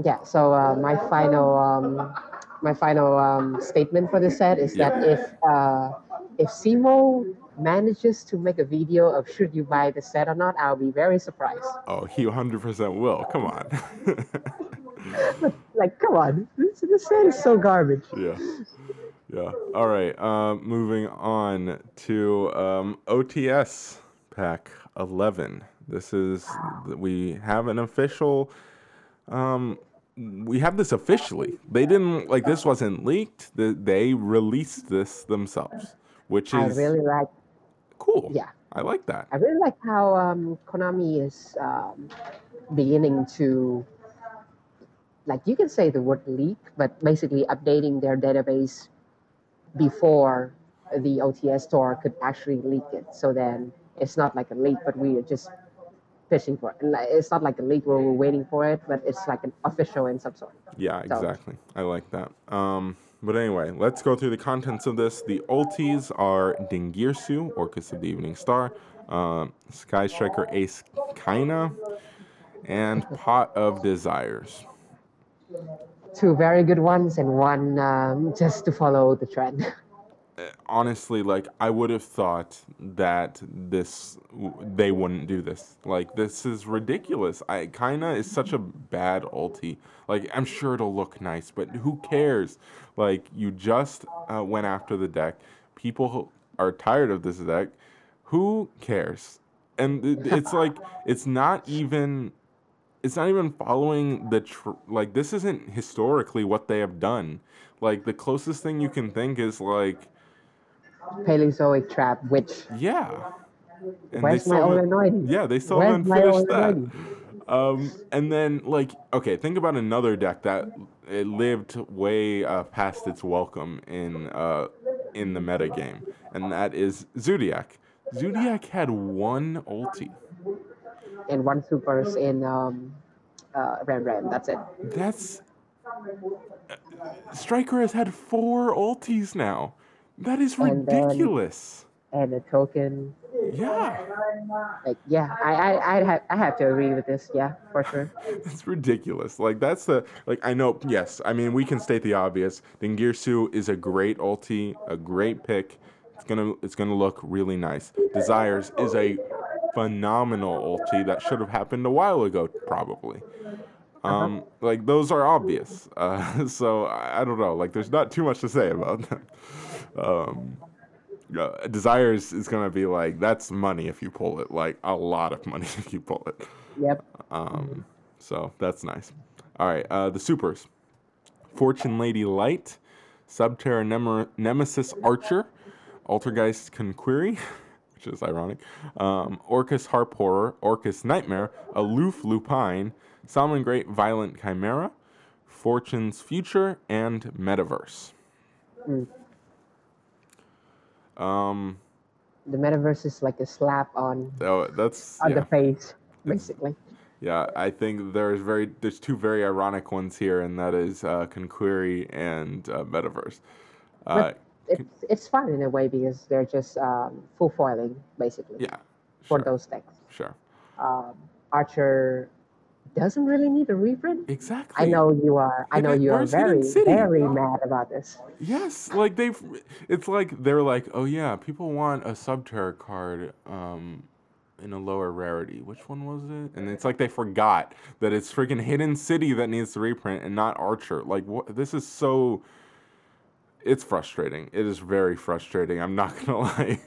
Yeah. So uh, my final um, my final um, statement for this set is Yeah. that if uh, if Simo manages to make a video of should you buy the set or not, I'll be very surprised. Oh, he 100% will. Come on. Like, come on, this, this set is so garbage. yeah. Yeah. All right. Um. Moving on to um OTS pack 11. This is we have an official. Um. We have this officially. They didn't like this wasn't leaked. They released this themselves, which is I really like cool. yeah. I like that. I really like how um, Konami is um, beginning to, like, you can say the word leak, but basically updating their database before the OTS store could actually leak it. So then it's not like a leak, but we are just fishing for it. And it's not like a leak where we're waiting for it, but it's like an official in some sort. Yeah, So- exactly. I like that. Um, but anyway, let's go through the contents of this. The ultis are Dingirsu, Orcust of the Evening Star, uh, Sky Striker Ace Kaina, and Pot of Desires. Two very good ones and one um, just to follow the trend. honestly, like I would have thought that this they wouldn't do this. Like this is ridiculous. I kinda is such a bad ulti. Like I'm sure it'll look nice, but who cares? Like you just uh, went after the deck. People are tired of this deck. Who cares? And it- it's like it's not even it's not even following the tr- like this isn't historically what they have done. Like the closest thing you can think is like Paleozoic trap, which yeah. And where's my haven't- Yeah, they still Where's haven't finished that. Um, and then like okay, think about another deck that it lived way uh, past its welcome in uh, in the meta game, and that is Zoodiac. Zoodiac had one ulti. and one supers in um, uh, Ram Ram. That's it. That's Striker has had four ultis now. That is And then- ridiculous. And a token. Yeah, Like yeah, I I I have I have to agree with this. Yeah, for sure. it's ridiculous. Like that's the like I know. Yes, I mean we can state the obvious. Dingirsu is a great ulti, a great pick. It's gonna it's gonna look really nice. Desires is a phenomenal ulti that should have happened a while ago, probably. Um, like those are obvious. Uh, so I, I don't know. Like there's not too much to say about them. Um, uh, desires is gonna be like that's money if you pull it, like a lot of money if you pull it. Yep. Um, so that's nice. All right, uh, the supers: Fortune Lady Light, Subterror Nemer- Nemesis Archer, Altergeist Kunquery, which is ironic, um, Orcust Harp Horror, Orcust Knightmare, Aloof Lupine, Salamangreat Violet Chimera, Fortune's Future, and Metaverse. Mm. Um, The metaverse is like a slap on oh, that's on yeah. the face, basically. Yeah, I think there's very there's two very ironic ones here, and that is uh, Kunquery and uh, Metaverse. Uh, It's it's fun in a way because they're just um, full foiling basically yeah, for sure, those decks. sure, Um, Archer doesn't really need a reprint. exactly. I know you are. I know you are very very mad about this. Yes, like they've. It's like they're like, oh yeah, people want a Subterror card um, in a lower rarity. Which one was it? And it's like they forgot that it's freaking Hidden City that needs to reprint and not Archer. Like what? This is so. It's frustrating. It is very frustrating. I'm not gonna lie.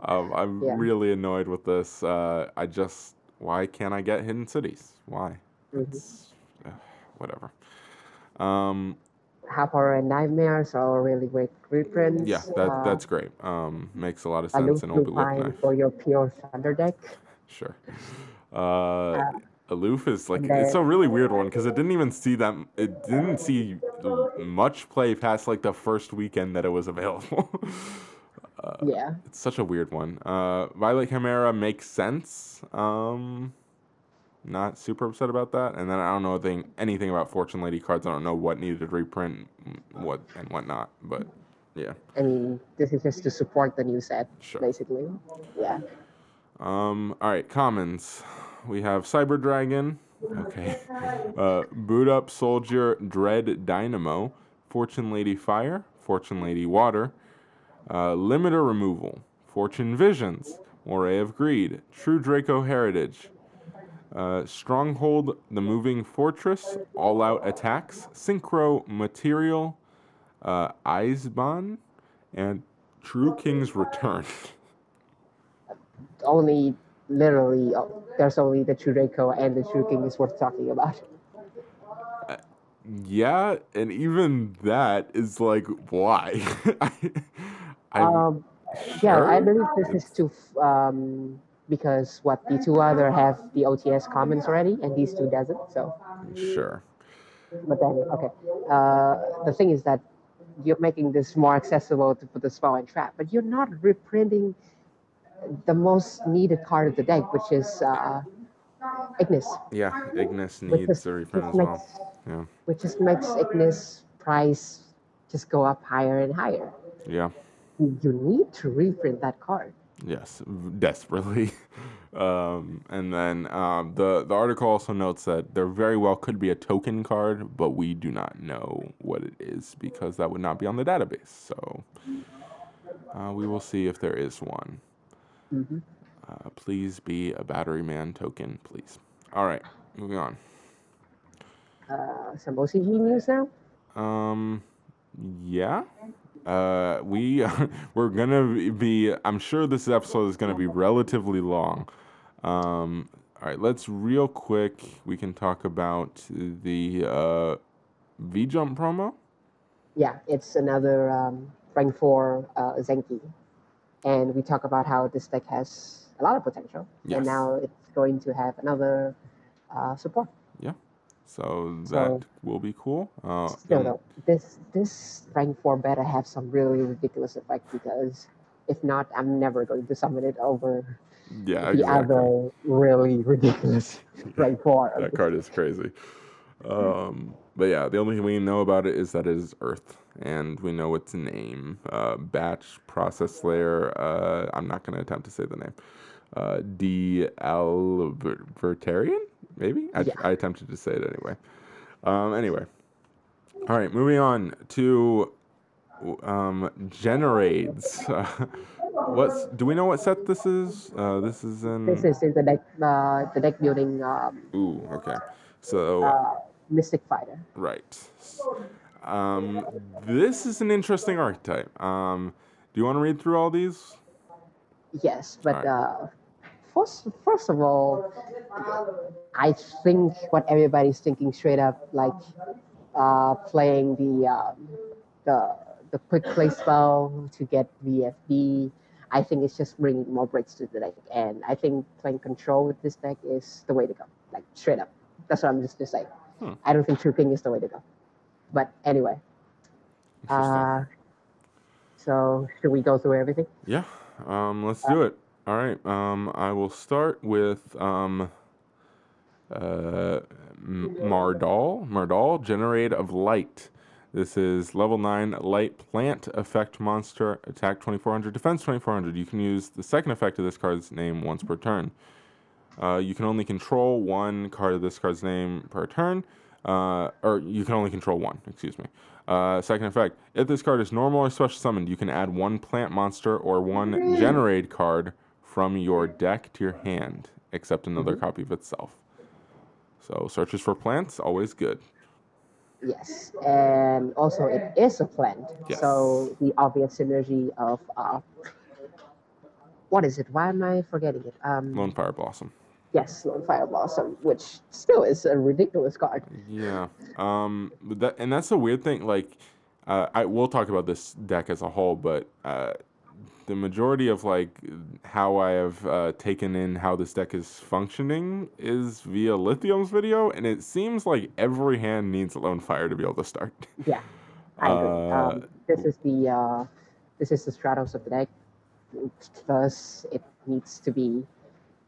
Um, I'm Yeah. really annoyed with this. Uh, I just why can't I get Hidden Cities? Why? Mhm. It's uh, whatever. Um, Harp Horror and Knightmares are really great reprints. Yeah, that Uh, that's great. Um, makes a lot of sense and look nice. for your pure Thunder deck. Sure. Uh, Aloof is like it's a really weird one because it didn't even see that it didn't see much play past like the first weekend that it was available. yeah. it's such a weird one. Uh, Violet Chimera makes sense. Um, not super upset about that. And then I don't know anything, anything about Fortune Lady cards. I don't know what needed to reprint, mm, what and what not. But yeah. I mean, this is just to support the new set, Sure. basically. Yeah. Um, all right, commons. We have Cyber Dragon. Okay. Uh, Boot Up Soldier Dread Dynamo. Fortune Lady Fire. Fortune Lady Water. Uh, Limiter Removal. Fortune Visions. Moray of Greed. True Draco Heritage. Uh, Stronghold The Moving Fortress. All Out Attacks. Synchro Material. Uh, Eisbahn. And True King's Return. Only, literally, uh, there's only the True Draco and the True King is worth talking about. Yeah, and even that is like, why? I, Um, yeah, I believe this is to um, because what the two other have the OTS comments already, and these two doesn't. So, sure. but then okay, uh, the thing is that you're making this more accessible to put the spell and trap, but you're not reprinting the most needed card of the deck, which is uh, Ignis, Yeah, Ignis needs is a reprint as well. Yeah, which just makes Ignis price just go up higher and higher. yeah, You you need to reprint that card. Yes, desperately. um, and then um, the the article also notes that there very well could be a token card, but we do not know what it is because that would not be on the database. So uh, we will see if there is one. Mhm. Uh, please be a battery man token, please. All right, moving on. Uh, some OCG news now. Um, yeah. Uh, we we're gonna be. I'm sure this episode is gonna be relatively long. Um, all right, let's real quick. We can talk about the uh, V Jump promo. Yeah, it's another um, rank four uh, Zenki, and we talk about how this deck has a lot of potential, Yes. and now it's going to have another uh, support. So that So- will be cool. Uh, Still um, though, this this rank four better have some really ridiculous effect because if not, I'm never going to summon it over yeah, the exactly. other really ridiculous rank four. that card is crazy. Um, but yeah, the only thing we know about it is that it is Earth, and we know its name. Uh, batch process layer. Uh, I'm not going to attempt to say the name. Uh, D. Albertarian, maybe. I, Yeah. I attempted to say it anyway. Um, anyway, all right, moving on to um, Generaiders. what's do we know what set this is? Uh, this is in. This is in the deck uh, the deck building um, Ooh, okay. So uh, Mystic Fighter. Right. Um, this is an interesting archetype. Um, do you want to read through all these? Yes, but Alright. uh, first, first of all, I think what everybody's thinking straight up, like uh, playing the um, the the quick play spell to get VFD. I think it's just bringing more breaks to the deck, and I think playing control with this deck is the way to go. Like straight up, that's what I'm just just saying. Hmm. I don't think True is the way to go. But anyway, uh, so should we go through everything? yeah. Um, let's do it. All right. Um, I will start with um, uh, Mardel. Mardel, Generaider of Light. This is level 9 light plant effect monster, attack 2400, defense 2400. You can use the second effect of this card's name once per turn. Uh, you can only control one card of this card's name per turn, uh, or you can only control one, excuse me. Uh, second effect if this card is normal or special summoned, you can add one plant monster or one Generaider card from your deck to your hand, except another copy of itself. So, searches for plants, always good. Yes, and also it is a plant. So the obvious synergy of uh, what is it? Why am I forgetting it? Um, Lone Fire Blossom. yes, Lone Fire Blossom, which still is a ridiculous card. Yeah. Um. That and that's the weird thing. Like, uh, I we'll talk about this deck as a whole, but uh, the majority of like how I have uh, taken in how this deck is functioning is via Lithium's video, and it seems like every hand needs Lone Fire to be able to start. Yeah, I agree. Uh, um, this is the uh, this is the Stratos of the deck. First, it needs to be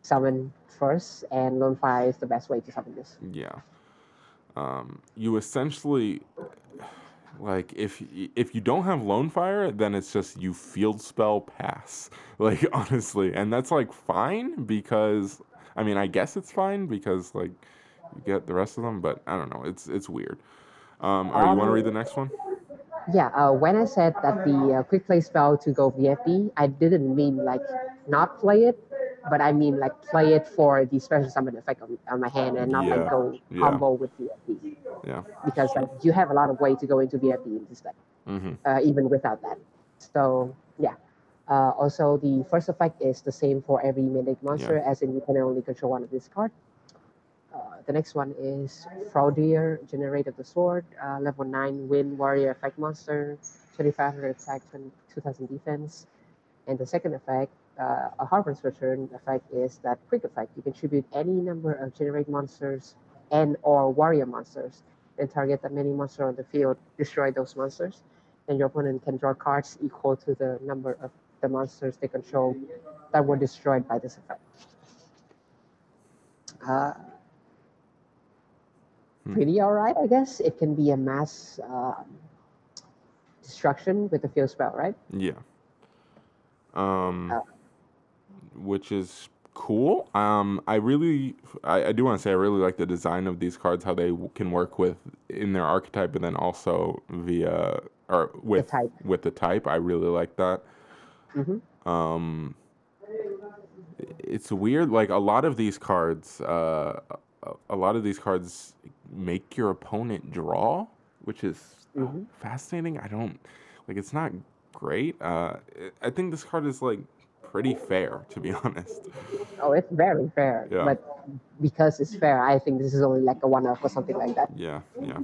summoned first, and Lone Fire is the best way to summon this. Yeah. Um, you essentially like if if you don't have lone fire, then it's just you field spell pass. Like honestly, and that's like fine because I mean I guess it's fine because like you get the rest of them, but I don't know. It's it's weird. Um, all right, you want to read the next one? Yeah, uh, when I said that the uh, quick play spell to go VFD, I didn't mean like not play it, but I mean like play it for the special summon effect on, on my hand and not Yeah, like go yeah. combo with VFD. Yeah. Because like you have a lot of way to go into VFD in this deck, Mm-hmm. uh, even without that. So yeah. Uh, also, the first effect is the same for every mythic monster, as in you can only control one of this card. Uh, the next one is Fraudier, Generaider of the Sword, uh, level 9 Wind Warrior effect monster, 2500 attack, 2000 defense. And the second effect, uh, a Harper's Return effect, is that quick effect. You contribute any number of Generaider monsters and or Warrior monsters, and target that many monster on the field, destroy those monsters. and your opponent can draw cards equal to the number of the monsters they control that were destroyed by this effect. Uh, Hmm. pretty alright, I guess. It can be a mass um destruction with the field spell, right? Yeah. Um, Uh, which is cool. Um, I really, I, I do want to say I really like the design of these cards, how they w- can work with in their archetype, and then also via or with type. with the type. I really like that. Mhm. Um, it's weird. Like a lot of these cards, uh, a- lot of these cards make your opponent draw, which is uh, Mhm. fascinating. I don't like. It's not great. Uh, I think this card is like pretty fair, to be honest. Oh, it's very fair. Yeah. But because it's fair, I think this is only like a one off or something like that. Yeah, yeah.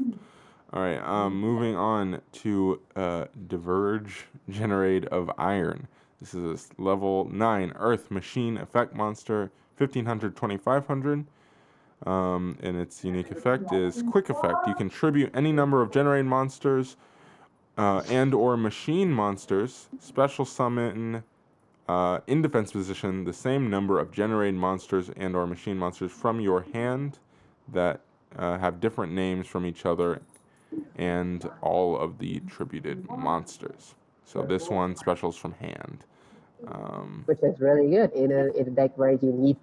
All right. Um, moving on to uh, Diverge Generaider of Iron. This is a level nine Earth Machine Effect Monster, 1500, 2500. Um, and its unique effect is Quick Effect. You can tribute any number of Generaider monsters uh, and or machine monsters. Special summon uh, in defense position the same number of Generaider monsters and or machine monsters from your hand that uh, have different names from each other and all of the tributed monsters. So this one specials from hand. Um, Which is really good in a, in a deck where you need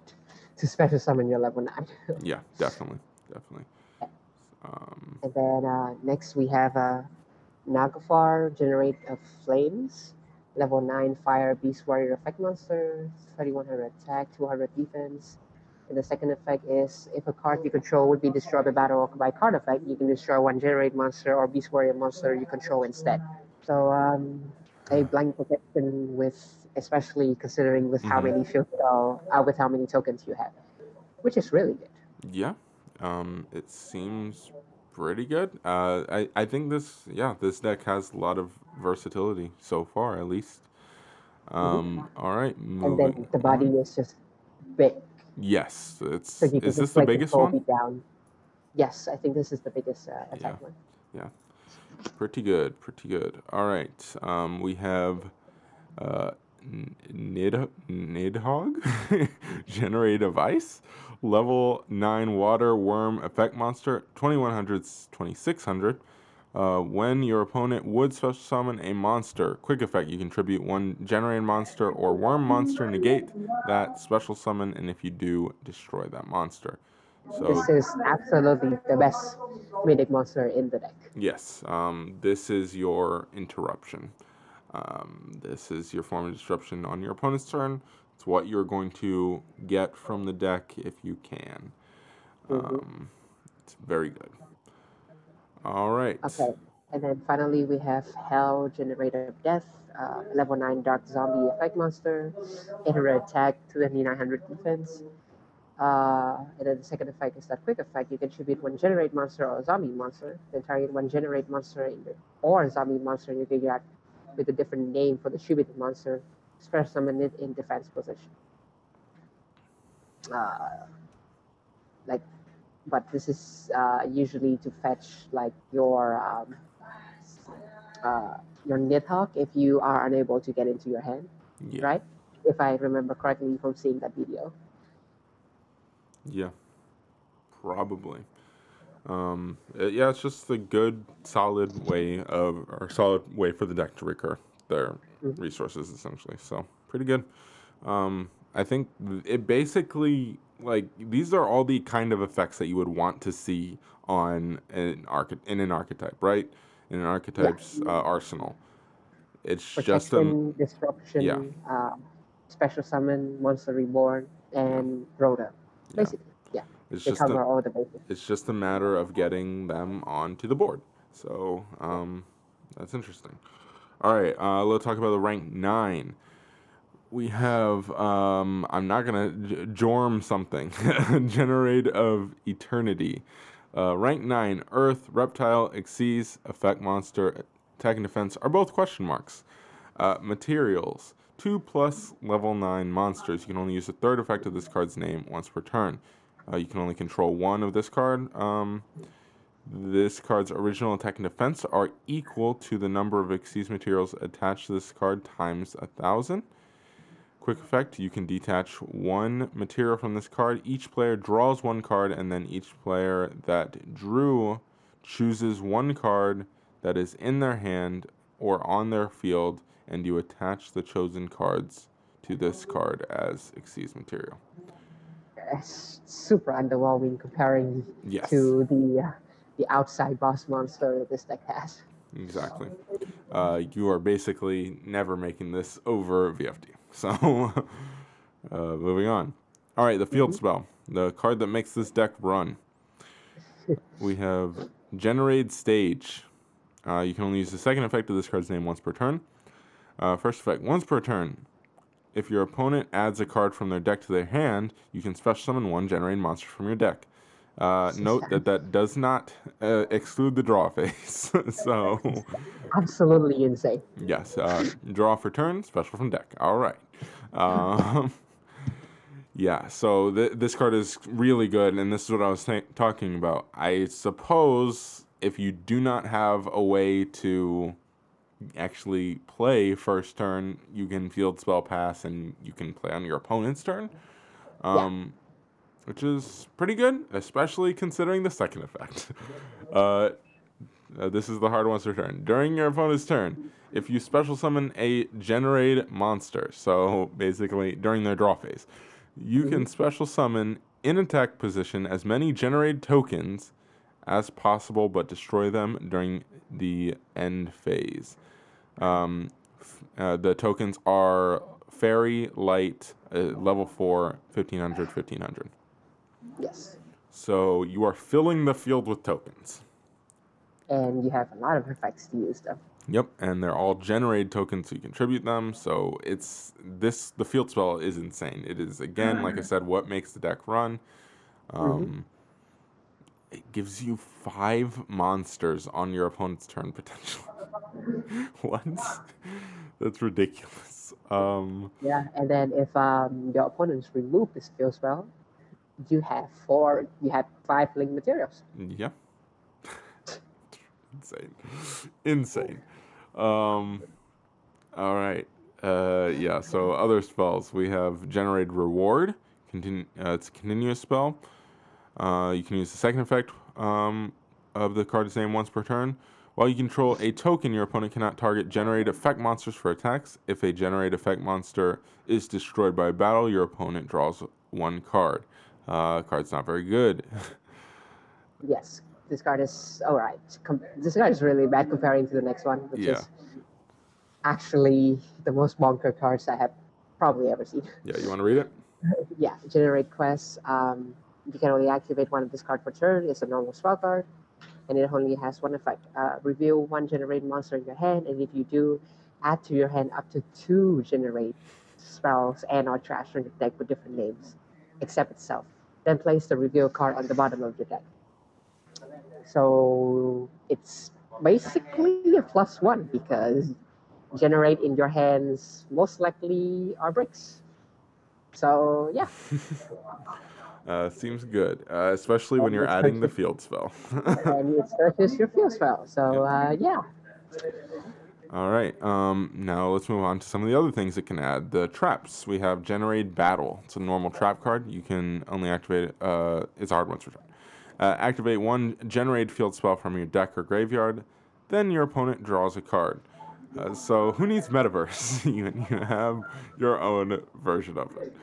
to special summon your level 9. yeah, definitely, definitely. Um, And then uh, next we have uh, Naglfar, Generaider of Flames, level 9 Fire Beast Warrior effect monster, 3100 attack, 200 defense. And the second effect is if a card you control would be destroyed by battle or by card effect, you can destroy one Generaider monster or Beast Warrior monster you control instead. So um, a blank protection with, especially considering with how Mhm. many field uh, with how many tokens you have, which is really good. yeah, um, it seems pretty good. Uh, I, I think this, yeah, this deck has a lot of versatility so far, at least. Um, all right, And then the body is just big. Yes, it's. So Is just this the like biggest one? down. Yes, I think this is the biggest uh, attack one. Yeah, pretty good, pretty good. All right, um, we have uh, Nid Nidhogg, Generaider of Ice, level 9 Water Worm Effect Monster, 2100, 2600. Uh, when your opponent would special summon a monster, quick effect, you contribute one Generaider monster or worm monster, negate that special summon, and if you do, destroy that monster. So This is absolutely the best mythic monster in the deck. Yes, um, this is your interruption. Um, this is your form of disruption on your opponent's turn. It's what you're going to get from the deck if you can. Um, it's very good. All right. Okay, and then finally we have Hell, Generaider of Death, uh, level 9 Dark Zombie Effect Monster, 800 attack, 2900 defense. Uh, and then the second effect is that quick effect. You contribute one Generaider monster or zombie monster, then target one Generaider monster or zombie monster your graveyard with a different name for the distributed monster, special summon it in defense position. Uh, like, but this is uh, usually to fetch like your um, uh, your Nidhogg if you are unable to get into your hand, Yeah. right? If I remember correctly from seeing that video. Yeah. Probably. Um, yeah, it's just a good, solid way of, or solid way for the deck to recur their Mhm. resources, essentially. So, pretty good. Um, I think it basically, like, these are all the kind of effects that you would want to see on an arch- in an archetype, right? In an archetype's uh, arsenal. It's just a, disruption, yeah. uh, special summon, monster reborn, and Rhoda. Yeah. Basically, yeah, it's they just a, cover all the bases. it's just a matter of getting them onto the board. So um, that's interesting. All right, uh, let's talk about the rank nine. We have um, I'm not gonna j- jorm something. Generaider of Eternity. Uh, rank nine, Earth, Reptile, Xyz, Effect Monster, Attack and Defense are both question marks. Uh, materials. Two plus level nine monsters. You can only use a third effect of this card's name once per turn. Uh, you can only control one of this card. Um, this card's original attack and defense are equal to the number of Xyz materials attached to this card times a thousand. Quick effect: you can detach one material from this card. Each player draws one card, and then each player that drew chooses one card that is in their hand or on their field, and you attach the chosen cards to this card as Xyz material. It's super underwhelming comparing Yes. to the uh, the outside boss monster that this deck has. Exactly. Uh, you are basically never making this over VFD. So, uh, moving on. All right, the field spell, the card that makes this deck run. We have Generaider Stage. Uh, you can only use the second effect of this card's name once per turn. Uh, first effect, once per turn. If your opponent adds a card from their deck to their hand, you can special summon one Generaider monster from your deck. Uh, note that that does not uh, exclude the draw phase. so, Absolutely insane. yes, uh, draw for turn, special from deck. All right. Um, yeah, so th- this card is really good, and this is what I was talking about. I suppose if you do not have a way to actually play first turn, you can field spell pass and you can play on your opponent's turn. Um, Which is pretty good, especially considering the second effect. uh, uh, this is the hard one's return. During your opponent's turn, if you special summon a Generaider monster, so basically during their draw phase, you can special summon in attack position as many Generaider tokens as possible, but destroy them during the end phase. Um, uh, the tokens are fairy, light, uh, level 4, 1500, 1500. Yes. So you are filling the field with tokens. And you have a lot of effects to use them. Yep, and they're all Generaider tokens, so you contribute them. So it's this the field spell is insane. It is again, like I said, what makes the deck run. Um, It gives you five monsters on your opponent's turn potentially. what? That's ridiculous. Um, Yeah, and then if um, your opponents remove this skill spell, you have four, you have five link materials. Yeah. Insane. Insane. Um all right. Uh yeah, so other spells. We have Generaider reward. Continu- uh, it's a continuous spell. Uh, you can use the second effect um, of the card's name once per turn. While you control a token, your opponent cannot target Generaider effect monsters for attacks. If a Generaider effect monster is destroyed by battle, your opponent draws one card. Uh, card's not very good. Yes, this card is all right. Com- this card is really bad comparing to the next one, which Yeah. is actually the most bonker cards I have probably ever seen. yeah, you want to read it? yeah, Generaider quests. Um, you can only activate one of this card per turn. It's a normal spell card, and it only has one effect. Uh, reveal one Generaider monster in your hand, and if you do, add to your hand up to two Generaider spells and or trash from the deck with different names, except itself. Then place the reveal card on the bottom of your deck. So it's basically a plus one because Generaider in your hands most likely are bricks. So yeah, Uh, seems good, uh, especially when you're adding the field spell. and it searches your field spell. So uh, yeah, All right. Um, now let's move on to some of the other things it can add. The traps. We have Generaider Battle. It's a normal trap card. You can only activate it. Uh, it's hard once per turn. Uh, activate one Generaider field spell from your deck or graveyard. Then your opponent draws a card. Uh, so who needs Metaverse? you, you have your own version of it.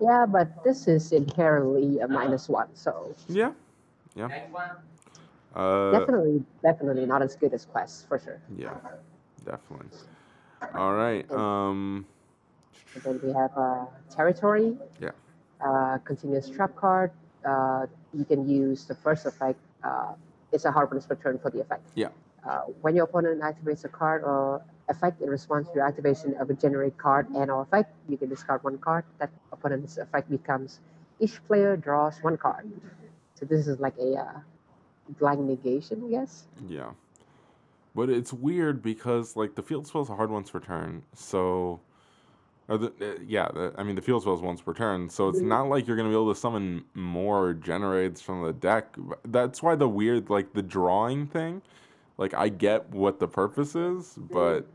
Yeah, but this is inherently a minus one. So Yeah. Yeah. Uh, definitely, definitely not as good as Quest for sure. yeah. Definitely. All right. Um. And then we have uh, territory. Yeah. Uh, continuous trap card. Uh, you can use the first effect. Uh, it's a bonus per for the effect. Yeah. Uh, when your opponent activates a card or effect in response to your activation of a Generaider card and or effect, you can discard one card. That opponent's effect becomes each player draws one card. So this is like a uh, blind negation, I guess. Yeah. But it's weird because like the field spell's a hard once per turn, so or the, uh, yeah, the, I mean the field spell's once per turn, so it's not like you're gonna be able to summon more Generaiders from the deck. That's why the weird like the drawing thing, like I get what the purpose is, but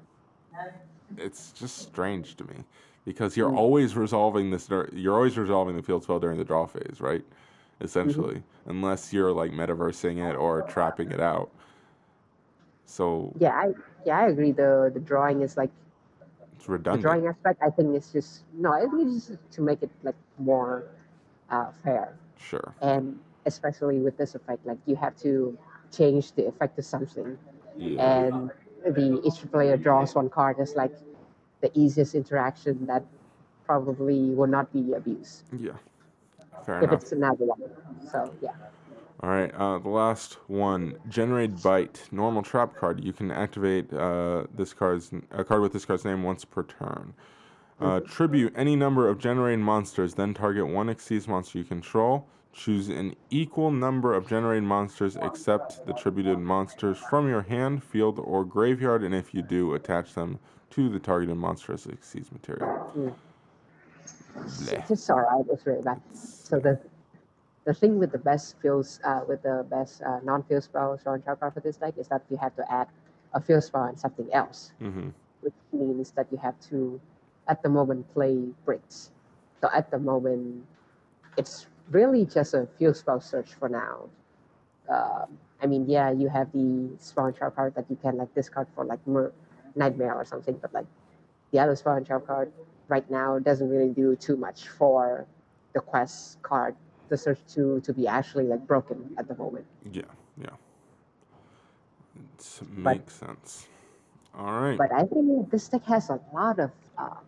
it's just strange to me because you're always resolving this. You're always resolving the field spell during the draw phase, right? Essentially, unless you're like metaversing it or trapping it out. So Yeah, I yeah I agree. The the drawing is like it's redundant. the drawing aspect. I think it's just no. I think it's just to make it like more uh, fair. Sure. and especially with this effect, like you have to change the effect to something, Yeah. and the each player draws one card is like the easiest interaction that probably will not be abused Yeah. Fair if enough. it's another one. So yeah, All right. Uh, the last one, Generaider bite. Normal trap card. You can activate uh, this card's a card with this card's name once per turn. Uh, tribute any number of Generaider monsters, then target one Xyz monster you control. Choose an equal number of Generaider monsters except the tributed monsters from your hand, field, or graveyard, and if you do, attach them to the targeted monster as it Xyz material. Bleh. it's alright. It's really bad. So the the thing with the best fields, uh, with the best uh, non-field spells on trap card for this deck is that you have to add a field spell and something else. Mm-hmm. which means that you have to, at the moment, play bricks. So at the moment, it's really just a field spell search for now. Um, I mean, yeah, you have the spawn trap card that you can like discard for like mer- nightmare or something, but like the other spawn trap card right now doesn't really do too much for the quest card, the search to to be actually like broken at the moment. Yeah, yeah. It makes sense. All right. But I think this deck has a lot of um,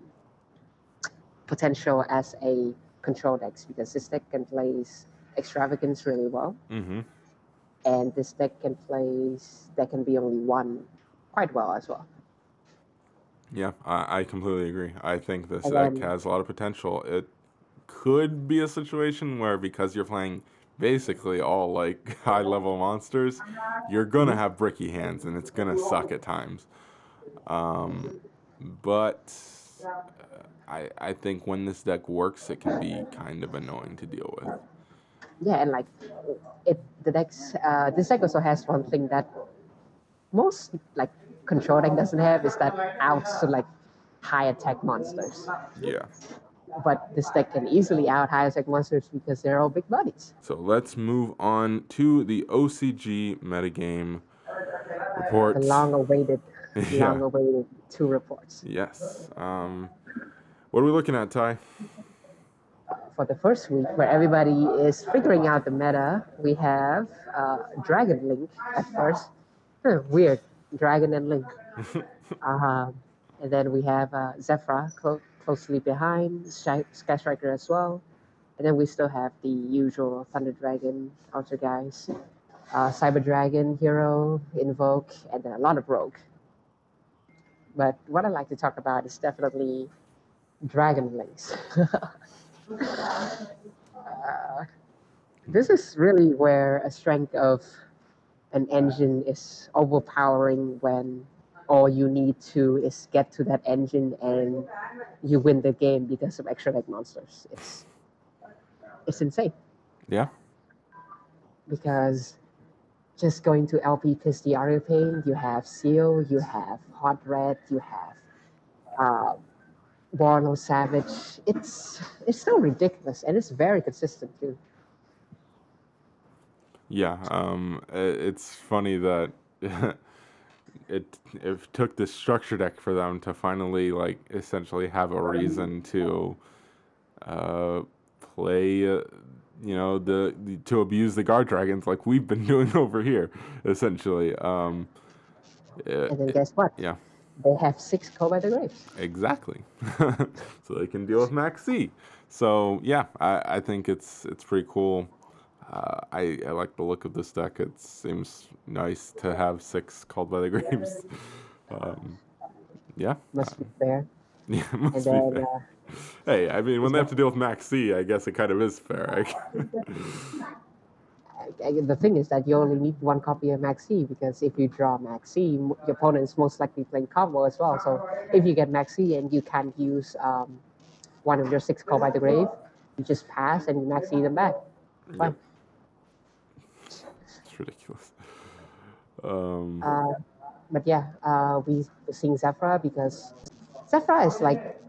potential as a control deck because this deck can play extravagance really well, mm-hmm. and this deck can play that can be only one quite well as well. Yeah, I, I completely agree. I think this deck has a lot of potential. It could be a situation where because you're playing basically all like high level monsters, you're gonna have bricky hands and it's gonna suck at times. Um, but uh, I I think when this deck works, it can be kind of annoying to deal with. Yeah, and like it, the decks. Uh, this deck also has one thing that most like control deck doesn't have is that outs to like high attack monsters. Yeah. But this deck can easily out high attack monsters because they're all big bodies. So let's move on to the OCG metagame report. The long awaited, Yeah. long awaited two reports. Yes. Um, what are we looking at, Ty? For the first week, where everybody is figuring out the meta, we have uh, Dragon Link at first. Huh, weird, Dragon and Link. um, and then we have uh, Zefra clo- closely behind, Sky, Sky Striker as well. And then we still have the usual Thunder Dragon, Altergeist, uh, Cyber Dragon, Hero, Invoke, and then a lot of Rogue. But what I like to talk about is definitely Dragon Links. uh, this is really where a strength of an engine is overpowering when all you need to is get to that engine and you win the game because of extra deck monsters. It's it's insane Yeah. because just going to LP piss the Pain, you have Seal, you have Hot Red, you have uh, Warlord Savage. It's it's so ridiculous and it's very consistent too. Yeah, um, it's funny that it it took this structure deck for them to finally like essentially have a reason to uh, play, uh, you know, the, the to abuse the Guardragons like we've been doing over here, essentially. Um, And then guess what? yeah, They have six the Graves. exactly. so they can deal with Maxx C. So yeah, I, I think it's it's pretty cool. Uh, I, I like the look of this deck. It seems nice to have six called by the graves. Um, yeah, Must be fair. yeah, must be fair. uh, Hey, I mean, when they have to deal with Maxx C, I guess it kind of is fair. The thing is that you only need one copy of Maxx C because if you draw Maxx C, your opponent is most likely playing combo as well. So if you get Maxx C and you can't use um, one of your six Call by the Grave, you just pass and you Maxx C them back. Fine. it's ridiculous. Um, Uh, but yeah, uh, we sing Zefra because Zefra is like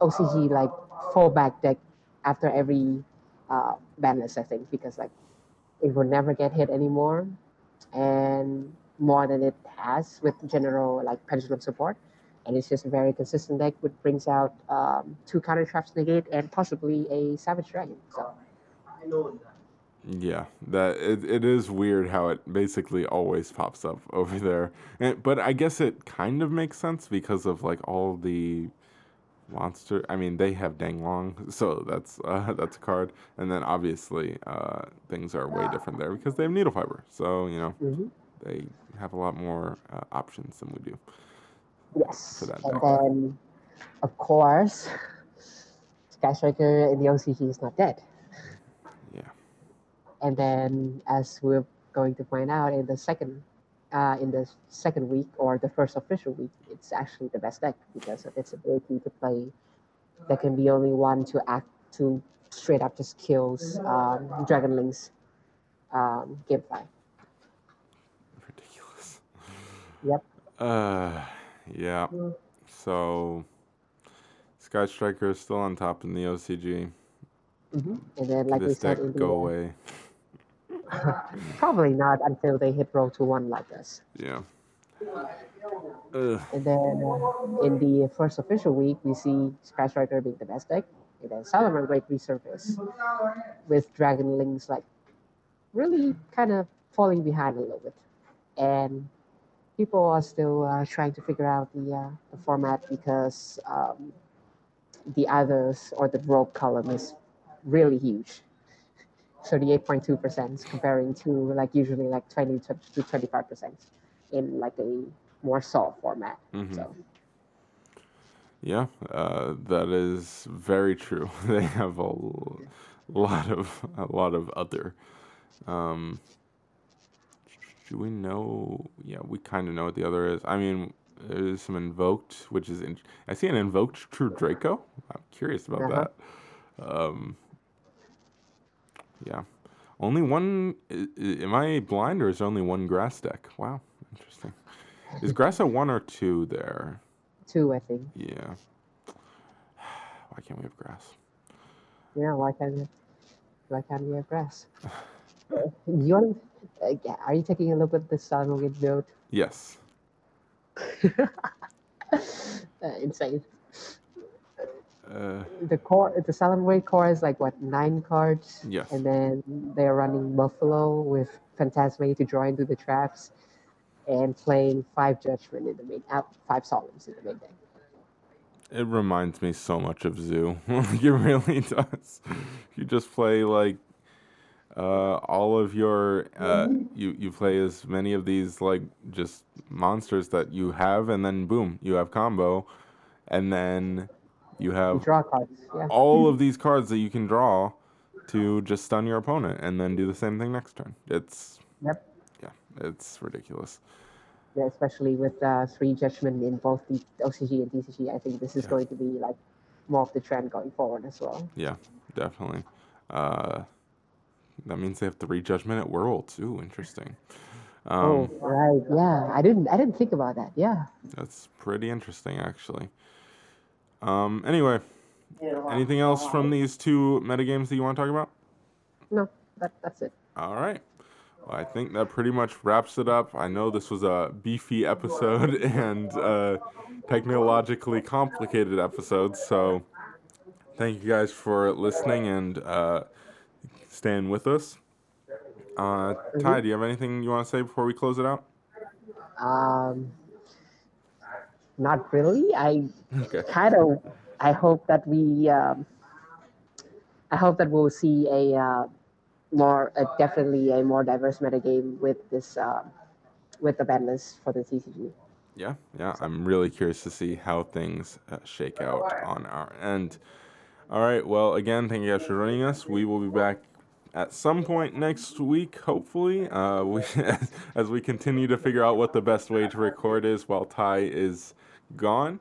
OCG like fallback deck after every uh, banlist, I think, because like it will never get hit anymore, and more than it has with general like pendulum support, and it's just a very consistent deck which brings out um, two counter traps negate and possibly a savage dragon. So Yeah, that it, it is weird how it basically always pops up over there. And, but I guess it kind of makes sense because of like all the monster. I mean, they have Dang Long, so that's uh, that's a card. And then obviously uh, things are way different there because they have Needle Fiber. So you know mhm. they have a lot more uh, options than we do. Yes. and then, of course, Sky Striker in the OCG is not dead. Yeah. And then, as we're going to find out in the second, uh, in the second week or the first official week, it's actually the best deck because of its ability to play. There can be only one to act to straight up just kills um, Dragon Link's um, gameplay. Ridiculous. Yep. Uh, yeah. So Sky Striker is still on top in the OCG. hmm And then, like we this said, deck go away. probably not until they hit row to one like this. Yeah. Ugh. And then uh, in the first official week, we see Sky Striker being the best deck. And then Salamangreat Resurface with Dragon Links like really kind of falling behind a little bit. And people are still uh, trying to figure out the, uh, the format because um, the others or the rogue column is really huge. 38.2% comparing to like usually like 20 to 25% in like a more soft format. Mhm. So Yeah, uh, that is very true. They have a l- lot of a lot of other. Um, do we know? Yeah, we kind of know what the other is. I mean, there's some invoked, which is in, I see an invoked True Draco. I'm curious about Uh-huh. that. Um, yeah, only one. Am I blind or is there only one grass deck? Wow, interesting. Is grass a one or two there? two, I think. Yeah. Why can't we have grass? Yeah, why can't we, why can't we have grass? You want? Uh, are you taking a look at the Sun with build? Yes. Uh, insane. Uh, The core, the Way core is like what nine cards, yes. and then they're running Buffalo with Phantasme to draw into the traps, and playing five Judgment in the main, uh, five Solemns in the main deck. It reminds me so much of Zoo. it really does. You just play like uh, all of your uh, you you play as many of these like just monsters that you have, and then boom, you have combo, and then you have draw cards, yeah. all of these cards that you can draw to just stun your opponent, and then do the same thing next turn. It's Yep. yeah, it's ridiculous. Yeah, especially with uh, three judgment in both the OCG and TCG, I think this is Yeah. going to be like more of the trend going forward as well. Yeah, definitely. Uh, that means they have three judgment at Worlds. Ooh, interesting. Um, oh, right. Yeah, I didn't. I didn't think about that. Yeah. That's pretty interesting, actually. Um, anyway, anything else from these two metagames that you want to talk about? No, that that's it. All right. Well, I think that pretty much wraps it up. I know this was a beefy episode and uh, technologically complicated episode, so thank you guys for listening and uh, staying with us. Uh, Ty, do you have anything you want to say before we close it out? Um, not really. I Okay. kind of. I hope that we. Um, I hope that we'll see a uh, more, uh, definitely a more diverse metagame with this, uh, with the ban list for the TCG. Yeah, yeah. I'm really curious to see how things uh, shake out on our end. All right. Well, again, thank you guys for joining us. We will be back at some point next week, hopefully. Uh, we as we continue to figure out what the best way to record is while Ty is gone.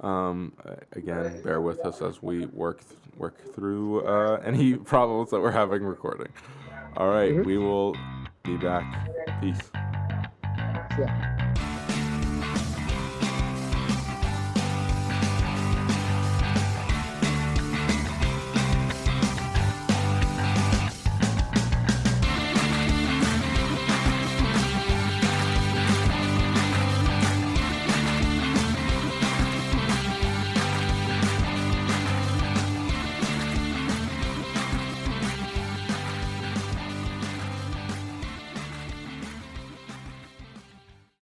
Um, again, bear with us as we work th- work through uh, any problems that we're having recording. All right, we will be back. Peace. Yeah.